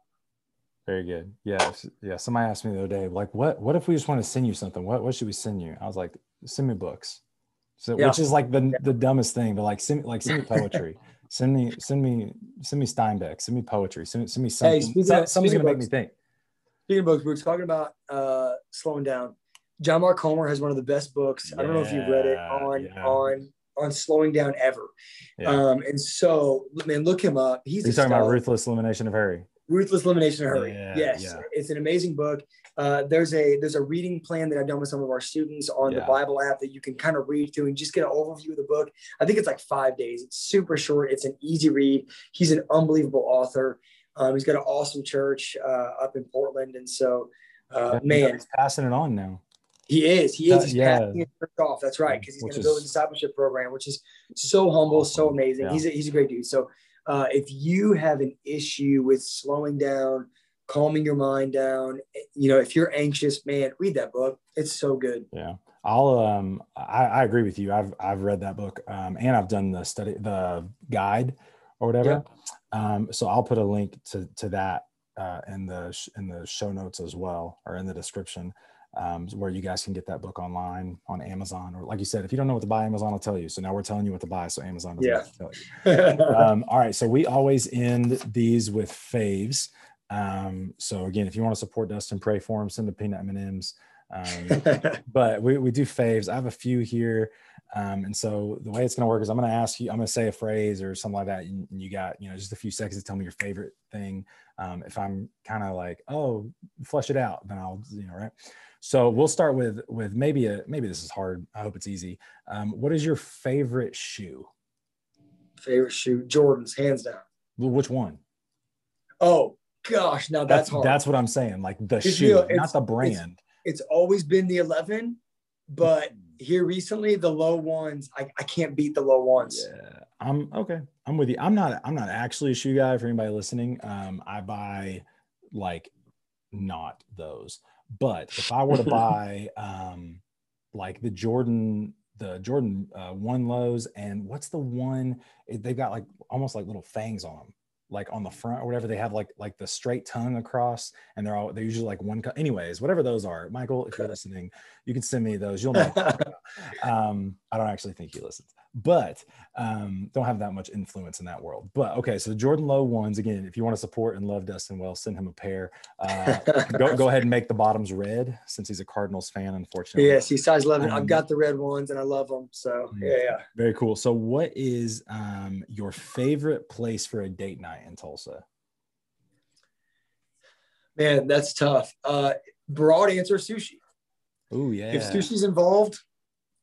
Very good. Yeah. Yeah. Somebody asked me the other day, like, what, what if we just want to send you something? What, what should we send you? I was like, send me books. So, Yeah. which is like the, the dumbest thing, but like, send, like, send me poetry, send me, send me, send me Steinbeck, send me poetry, send, send me something. speaking so- of- something's to make me think. Speaking of books, we were talking about uh, slowing down. John Mark Comer has one of the best books. I don't know if you've read it on yeah. on on slowing down ever. Yeah. Um, and so, man, look him up. He's He's talking about ruthless elimination of Hurry. Ruthless Elimination of Hurry. Yeah, yes, yeah. it's an amazing book. Uh, there's a there's a reading plan that I've done with some of our students on the Bible app that you can kind of read through and just get an overview of the book. I think it's like five days. It's super short. It's an easy read. He's an unbelievable author. Um, he's got an awesome church uh, up in Portland, and so uh, man, He's passing it on now. He is. He is. He's yeah. passing his church off. That's right, because he's going to build a discipleship program, which is so humble, so amazing. Yeah. He's a, he's a great dude. So uh, if you have an issue with slowing down, calming your mind down, you know, if you're anxious, man, read that book. It's so good. Yeah. I'll um I, I agree with you. I've I've read that book um and I've done the study the guide or whatever. Yeah. Um so I'll put a link to to that uh in the in the show notes as well or in the description um where you guys can get that book online on Amazon or like you said if you don't know what to buy Amazon will tell you. So now we're telling you what to buy so Amazon doesn't Yeah. have to tell you. um, all right, so we always end these with faves. Um, so again, if you want to support Dustyn, pray for him, send the peanut M and M's. Um, but we, we do faves. I have a few here. Um, and so the way it's going to work is I'm going to ask you, I'm going to say a phrase or something like that. And you got, you know, just a few seconds to tell me your favorite thing. Um, if I'm kind of like, oh, flush it out, then I'll, you know, right. So we'll start with, with maybe a, maybe this is hard. I hope it's easy. Um, what is your favorite shoe? Favorite shoe, Jordan's, hands down. Well, Which one? Oh gosh, now that's, That's, hard. that's what I'm saying. Like the It's shoe, real. not the brand. it's always been the 11, but here recently, the low ones, I, I can't beat the low ones. Yeah, I'm okay. I'm with you. I'm not. I'm not actually a shoe guy. For anybody listening, um, I buy like not those. But if I were to buy um, like the Jordan, the Jordan uh, one lows, and what's the one? They've got like almost like little fangs on them, like on the front or whatever. They have like like the straight tongue across, and they're all they're usually like one. Co- Anyways, whatever those are, Michael, if you're listening, you can send me those. You'll know. what I'm talking about um, I don't actually think he listens, but um, don't have that much influence in that world. But okay, so the Jordan Low ones again. If you want to support and love Dustyn Wells, send him a pair. Uh, go go ahead and make the bottoms red since he's a Cardinals fan. Unfortunately, Yes, he's size 11. Um, I've got the red ones and I love them. So, yeah, yeah. very cool. So, what is um, your favorite place for a date night in Tulsa? Man, that's tough. Uh, broad answer sushi. Oh yeah, If sushi's involved,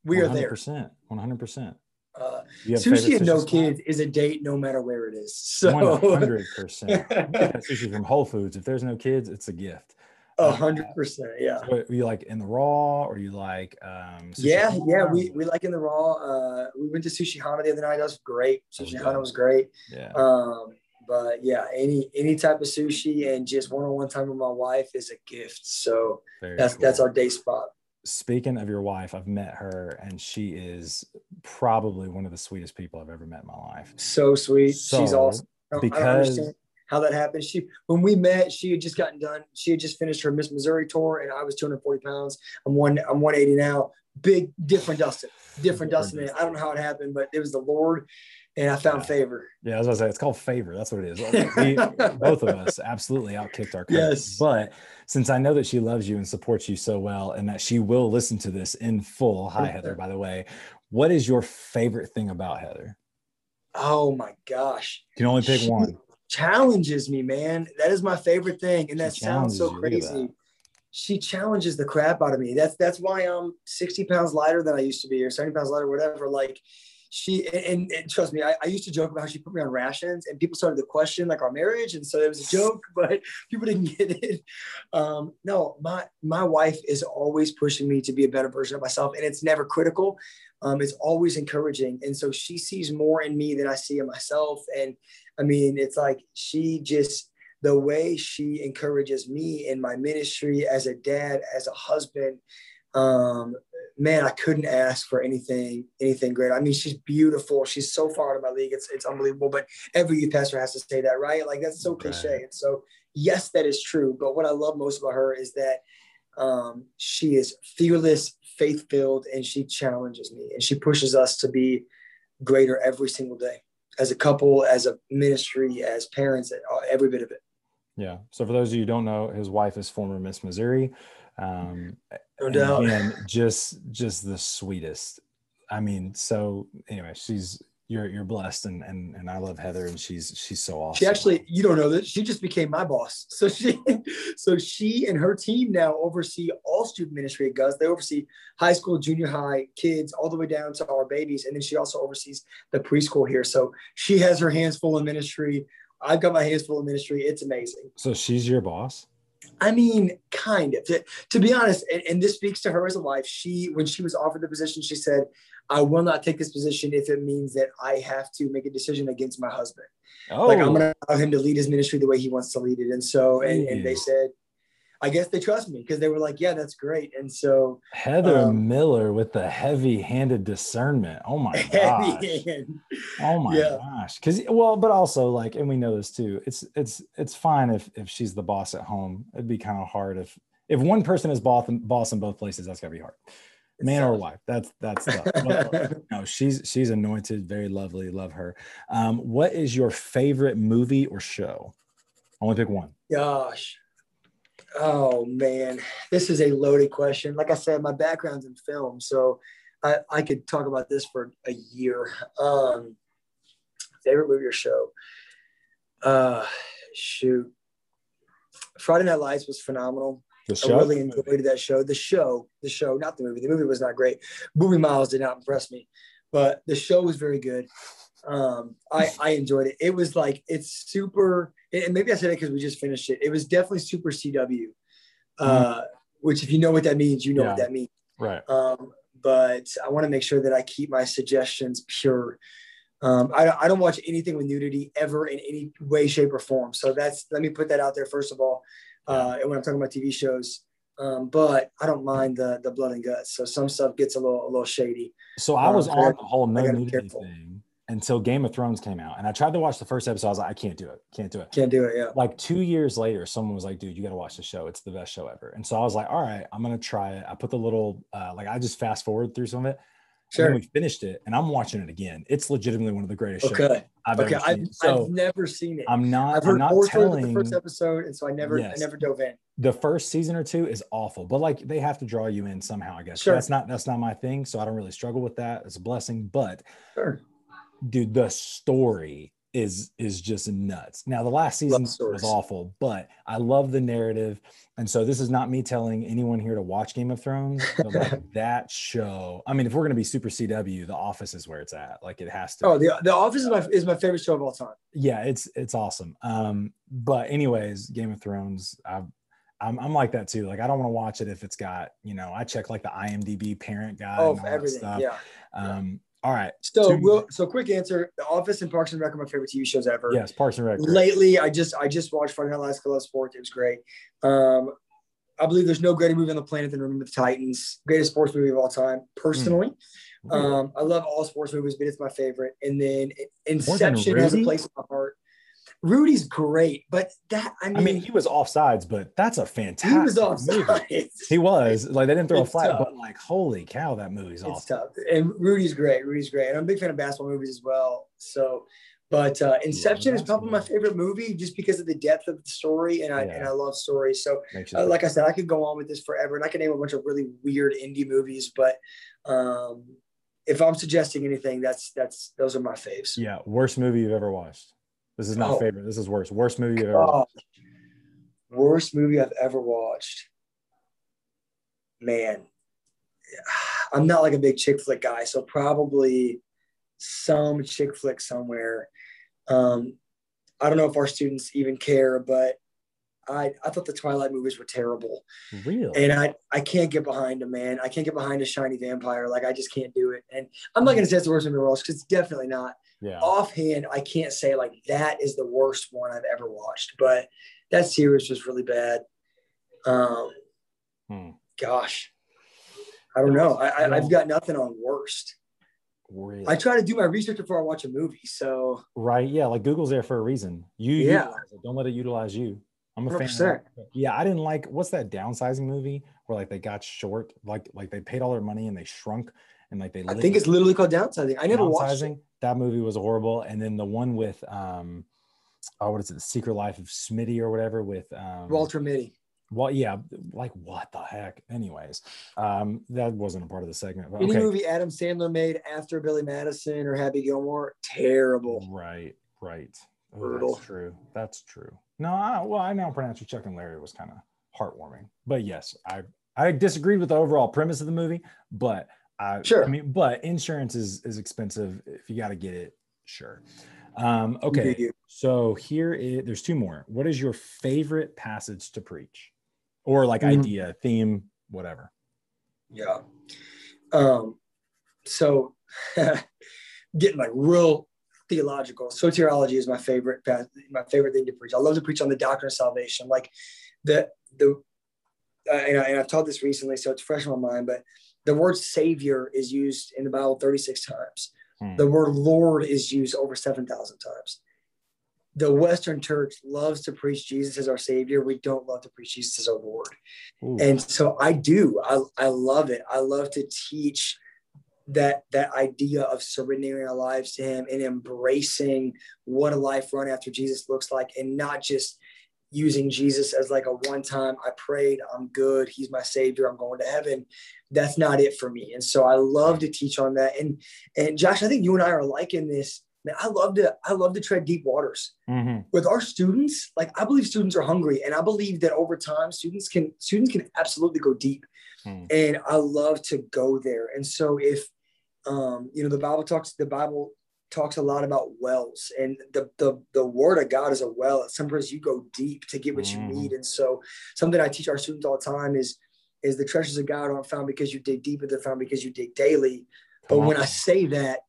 we are there. Percent, one hundred percent. Uh, sushi and no spot? kids is a date no matter where it is. So, One hundred percent. Sushi from Whole Foods. If there's no kids, it's a gift. a hundred percent. Yeah. What, you like in the raw or you like um Yeah, yeah, we, we like in the raw. Uh, we went to Sushi Hana the other night. That was great. Sushi. Hana was great. yeah Um, but yeah, any any type of sushi and just one on one time with my wife is a gift. So very that's cool. that's our day spot. Speaking of your wife i've met her and she is probably one of the sweetest people i've ever met in my life So sweet. She's So, awesome. I don't because- understand how that happened. She when we met, she had just gotten done. She had just finished her Miss Missouri tour, and I was 240 pounds. I'm one. I'm 180 now. Big different Dustyn. Different Different Dustyn. I don't know how it happened, but it was the Lord, and I found Yeah. favor. yeah i was gonna say it's called favor that's what it is we, both of us absolutely outkicked our cousins. Yes. but since i know that she loves you and supports you so well and that she will listen to this in full hi heather by the way what is your favorite thing about heather Oh my gosh. you can only pick She- one challenges me, man. That is my favorite thing, and that sounds so challenges you. Look at crazy. She challenges the crap out of me. That's that's why I'm 60 pounds lighter than I used to be, or 70 pounds lighter, whatever. Like, she and, and trust me, I, I, used to joke about how she put me on rations, and people started to question like our marriage, and so it was a joke, but people didn't get it. Um, no, my my wife is always pushing me to be a better version of myself, and it's never critical. Um, it's always encouraging, and so she sees more in me than I see in myself. And I mean, it's like she just the way she encourages me in my ministry as a dad, as a husband. Um, man, I couldn't ask for anything anything greater. I mean, she's beautiful. She's so far out of my league. It's it's unbelievable. But every youth pastor has to say that, right? Like that's so cliche. And so yes, that is true. But what I love most about her is that um, she is fearless, faith filled, and she challenges me and she pushes us to be greater every single day as a couple, as a ministry, as parents, every bit of it. Yeah. So for those of you who don't know, his wife is former Miss Missouri. Um, no doubt. And just just the sweetest. I mean, so anyway, she's you're you're blessed and and and I love Heather and she's she's so awesome. She actually, you don't know that she just became my boss. So she so she and her team now oversee all student ministry at Guts. They oversee high school, junior high kids, all the way down to our babies, and then she also oversees the preschool here. So she has her hands full in ministry. I've got my hands full in ministry. It's amazing. So she's your boss. I mean, kind of. To, to be honest, and, and, this speaks to her as a wife. She, when she was offered the position, she said, "I will not take this position if it means that I have to make a decision against my husband. Oh. Like I'm oh. going to allow him to lead his ministry the way he wants to lead it." And so, and, and they said, I guess they trust me because they were like, yeah, that's great. And so Heather um, Miller with the heavy handed discernment. Oh my gosh. Oh my yeah. gosh. Cause well, but also like, and we know this too. It's it's it's fine if if she's the boss at home. It'd be kind of hard if if one person is boss boss in both places, that's gotta be hard. Man or wife. That's that's tough. no, she's she's anointed, very lovely. Love her. Um, what is your favorite movie or show? To pick one. Gosh. Oh man, this is a loaded question. Like I said, my background's in film, so I, I could talk about this for a year. Um, favorite movie or show? Uh, shoot, Friday Night Lights was phenomenal. The show? I really enjoyed that show. The show, the show, not the movie. The movie was not great. Movie Miles did not impress me, but the show was very good. Um, I I enjoyed it. It was like it's super and maybe I said it because we just finished it. It was definitely super CW, uh, mm which if you know what that means, you know yeah. what that means. Right. Um, but I want to make sure that I keep my suggestions pure. Um, I, I don't watch anything with nudity ever in any way, shape, or form. So that's let me put that out there first of all. Uh, and when I'm talking about TV shows, um, but I don't mind the the blood and guts. So some stuff gets a little a little shady. So I was um, on the whole no nudity thing until Game of Thrones came out. And I tried to watch the first episode. I was like, I can't do it. Can't do it. Can't do it. Yeah. Like two years later, someone was like, dude, you got to watch the show. It's the best show ever. And so I was like, all right, I'm going to try it. I put the little, uh, like, I just fast forward through some of it. Sure. And we finished it and I'm watching it again. It's legitimately one of the greatest okay. shows I've okay. ever seen. I've, so I've never seen it. I'm not, I've heard I'm not telling the first episode. And so I never, yes. I never dove in. The first season or two is awful, but like they have to draw you in somehow, I guess. Sure. That's not, that's not my thing. So I don't really struggle with that. It's a blessing, but sure dude, the story is is just nuts. Now the last season was awful, but I love the narrative. And so this is not me telling anyone here to watch Game of Thrones. like that show. I mean, if we're gonna be super CW, The Office is where it's at. Like it has to. Oh, the, the Office is my is my favorite show of all time. Yeah, it's it's awesome. Um, but anyways, Game of Thrones, I've I'm, I'm like that too. Like I don't want to watch it if it's got, you know, I check like the IMDb parent guide. Oh, everything. Yeah. Um, all right. So, we'll, so quick answer: The Office and Parks and Rec are my favorite TV shows ever. Yes, Parks and Rec. Lately, I just I just watched Friday Night Lights. I love sport. It was great. Um, I believe there's no greater movie on the planet than Remember the Titans. Greatest sports movie of all time, personally. Mm. Um, I love all sports movies, but it's my favorite. And then Inception has a place in my heart. Rudy's great, but that I mean, I mean, he was offsides, but that's a fantastic. He was offsides. He was like they didn't throw it's a flag, tough. but like holy cow, that movie's it's awesome. tough. And Rudy's great. Rudy's great, and I'm a big fan of basketball movies as well. So, but uh, Inception is probably my favorite movie just because of the depth of the story, and I yeah. and I love stories. So, uh, like I said, I could go on with this forever, and I could name a bunch of really weird indie movies, but um, if I'm suggesting anything, that's that's those are my faves. Yeah, worst movie you've ever watched. This is not oh. favorite. This is worst. Worst movie you've ever watched. Worst movie I've ever watched. Man, I'm not like a big chick flick guy, so probably some chick flick somewhere. Um, I don't know if our students even care, but I, I thought the Twilight movies were terrible. Real. And I, I can't get behind them, man. I can't get behind a shiny vampire. Like I just can't do it. And I'm not going to say it's the worst movie world because it's definitely not. Yeah. Offhand, I can't say like that is the worst one I've ever watched, but that series was really bad. Um, Hmm. gosh, I don't know. I, I, I've got nothing on worst. Really. I try to do my research before I watch a movie. So right. Yeah. Like Google's there for a reason. You Yeah. Don't let it utilize you. I'm a fan. Of 100%. that. Yeah. I didn't like what's that downsizing movie where like they got short, like like they paid all their money and they shrunk and like they I think it's literally called downsizing. I never watched it. That movie was horrible. And then the one with um oh what is it, The Secret Life of Smitty or whatever with um Walter Mitty. well yeah, like what the heck? Anyways, um that wasn't a part of the segment. But Any okay. movie Adam Sandler made after Billy Madison or Happy Gilmore, terrible. Right, right. Oh, Brutal. that's true. That's true. No, I, well, I now pronounce you Chuck and Larry was kind of heartwarming. But yes, I I disagreed with the overall premise of the movie, but I Sure. I mean, but insurance is is expensive. If you got to get it, sure. Um, okay. So here is there's two more. What is your favorite passage to preach? Or like Mhm. idea, theme, whatever. Yeah. Um, so getting like real theological. Soteriology is my favorite path, my favorite thing to preach. I love to preach on the doctrine of salvation. Like the the uh, and, I, I've taught this recently, so it's fresh in my mind, but the word savior is used in the Bible 36 times. Hmm. The word Lord is used over 7,000 times. The Western church loves to preach Jesus as our Savior. We don't love to preach Jesus as our Lord. Ooh. And so I do. I, I love it. I love to teach that that idea of surrendering our lives to Him and embracing what a life run after Jesus looks like, and not just using Jesus as like a one time, I prayed, I'm good, He's my Savior, I'm going to heaven. That's not it for me. And so I love to teach on that. And and Josh, I think you and I are liking this. Man, I love to I love to tread deep waters Mhm. with our students. Like I believe students are hungry, and I believe that over time, students can students can absolutely go deep. Hmm. And I love to go there. And so if um, you know the Bible talks, the Bible talks a lot about wells, and the the the Word of God is a well. Sometimes you go deep to get what Mhm. you need. And so something I teach our students all the time is is the treasures of God aren't found because you dig deep, but they're found because you dig daily. But Come when. I say that,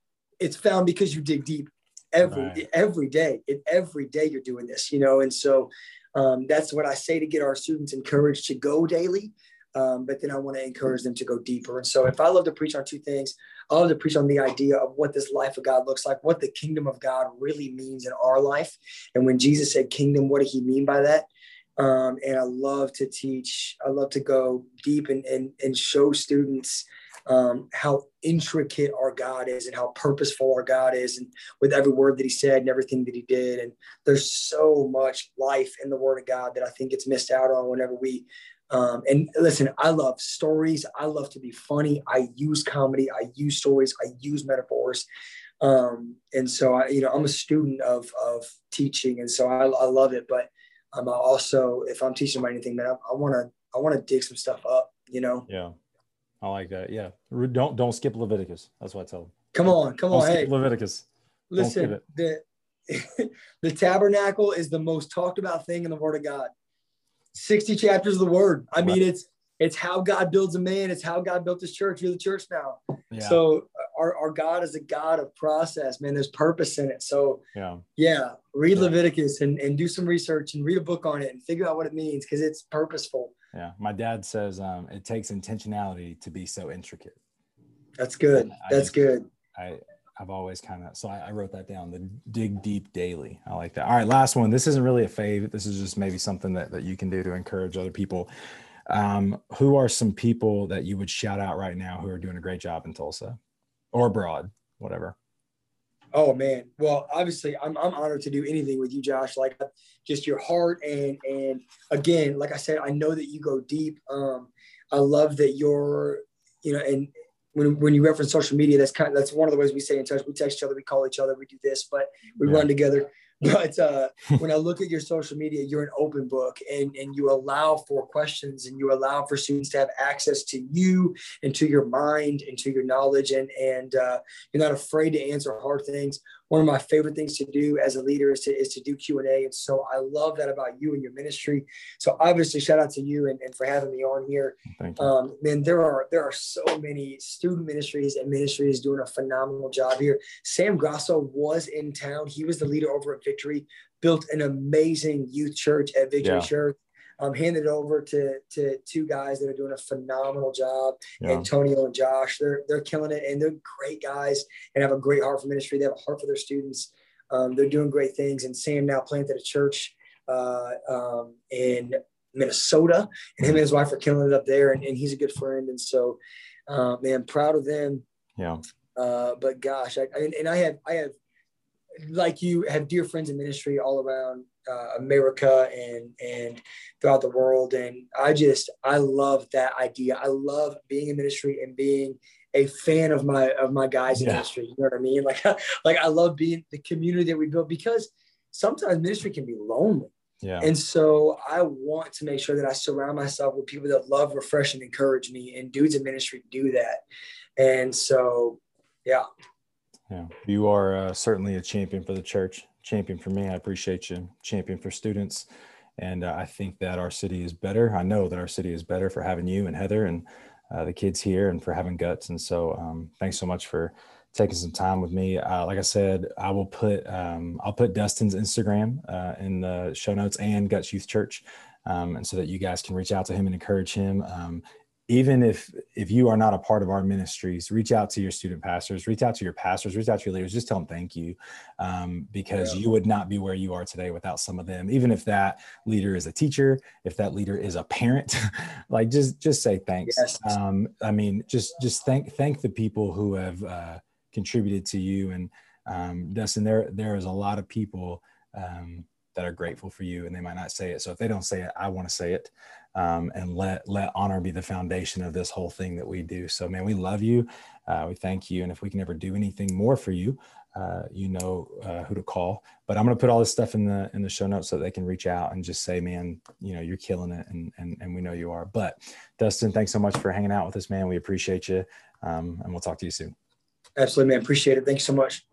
it's found because you dig deep every Right. every day. It, every day you're doing this, you know. And so um, that's what I say to get our students encouraged to go daily. Um, but then I want to encourage them to go deeper. And so if I love to preach on two things, I love to preach on the idea of what this life of God looks like, what the kingdom of God really means in our life. And when Jesus said kingdom, what did he mean by that? Um, and I love to teach, I love to go deep and, and, and show students um, how intricate our God is and how purposeful our God is, and with every word that He said and everything that He did. And there's so much life in the Word of God that I think gets missed out on whenever we. Um, and listen, I love stories. I love to be funny. I use comedy. I use stories. I use metaphors. Um, and so I, you know, I'm a student of of teaching, and so I, I love it. But um, I also, if I'm teaching about anything, man, I want to I want to dig some stuff up. You know, Yeah. I like that. Yeah. Don't don't skip Leviticus. That's what I tell them. come on, come Don't on, hey. Leviticus. Listen, the the tabernacle is the most talked about thing in the Word of God. Sixty chapters of the Word. I mean, it's it's how God builds a man. It's how God built His church. You're the church now. Yeah. So our, our God is a God of process, man. There's purpose in it. So yeah. yeah, read Yeah. Leviticus and, and do some research and read a book on it and figure out what it means because it's purposeful. Yeah. My dad says um, it takes intentionality to be so intricate. That's good. I That's just- good. I I've always kind of so I, I wrote that down. The dig deep daily. I like that. All right, last one. This isn't really a fave. This is just maybe something that, that you can do to encourage other people. Um, who are some people that you would shout out right now who are doing a great job in Tulsa or abroad, whatever? Oh man. Well, obviously, I'm, I'm honored to do anything with you, Josh. Like just your heart and and again, like I said, I know that you go deep. Um, I love that you're, you know, and when when you reference social media, that's kind of that's one of the ways we stay in touch. We text each other, we call each other, we do this, but we Yeah. run together. but uh, when I look at your social media, you're an open book and, and you allow for questions and you allow for students to have access to you and to your mind and to your knowledge. And, and uh, you're not afraid to answer hard things. One of my favorite things to do as a leader is to, is to do Q&A. And so I love that about you and your ministry. So obviously shout out to you and, and for having me on here. Thank you. Um, man, there are, there are so many student ministries and ministries doing a phenomenal job here. Sam Grasso was in town. He was the leader over at Victory, built an amazing youth church at Victory Yeah. Church. Um, handed it over to to two guys that are doing a phenomenal job. Yeah. Antonio and Josh, they're they're killing it, and they're great guys and have a great heart for ministry. They have a heart for their students. Um, they're doing great things. And Sam now planted a church uh, um, in Minnesota, and him and his wife are killing it up there. And, and he's a good friend. And so, uh, man, proud of them. Yeah. Uh, but gosh, I, I and I have I have like you have dear friends in ministry all around uh, America and and throughout the world, and I just I love that idea. I love being in ministry and being a fan of my of my guys in ministry. You know what I mean? Like like I love being the community that we build because sometimes ministry can be lonely. Yeah. And so I want to make sure that I surround myself with people that love, refresh, and encourage me. And dudes in ministry do that. And so, yeah, Yeah, you are uh, certainly a champion for the church, champion for me. I appreciate you, champion for students. And uh, I think that our city is better. I know that our city is better for having you and Heather and uh, the kids here and for having guts. And so um, thanks so much for taking some time with me. Uh, like I said, I will put, um, I'll put Dustyn's Instagram uh, in the show notes and Guts Youth Church. Um, and so that you guys can reach out to him and encourage him. Um, even if if you are not a part of our ministries reach out to your student pastors reach out to your pastors reach out to your leaders just tell them thank you um, because Yeah. you would not be where you are today without some of them. Even if that leader is a teacher if that leader is a parent like just just say thanks. Yes. um, i mean just just thank thank the people who have uh, contributed to you. And um, dustyn there there is a lot of people um, that are grateful for you and they might not say it. So if they don't say it i want to say it um, and let let honor be the foundation of this whole thing that we do. So, man, we love you. Uh, we thank you, and if we can ever do anything more for you, uh, you know uh, who to call. But I'm going to put all this stuff in the in the show notes so they can reach out and just say, man, you know, you're killing it, and and and we know you are. But Dustyn, thanks so much for hanging out with us, man. We appreciate you, um, and we'll talk to you soon. absolutely, man. Appreciate it. Thank you so much.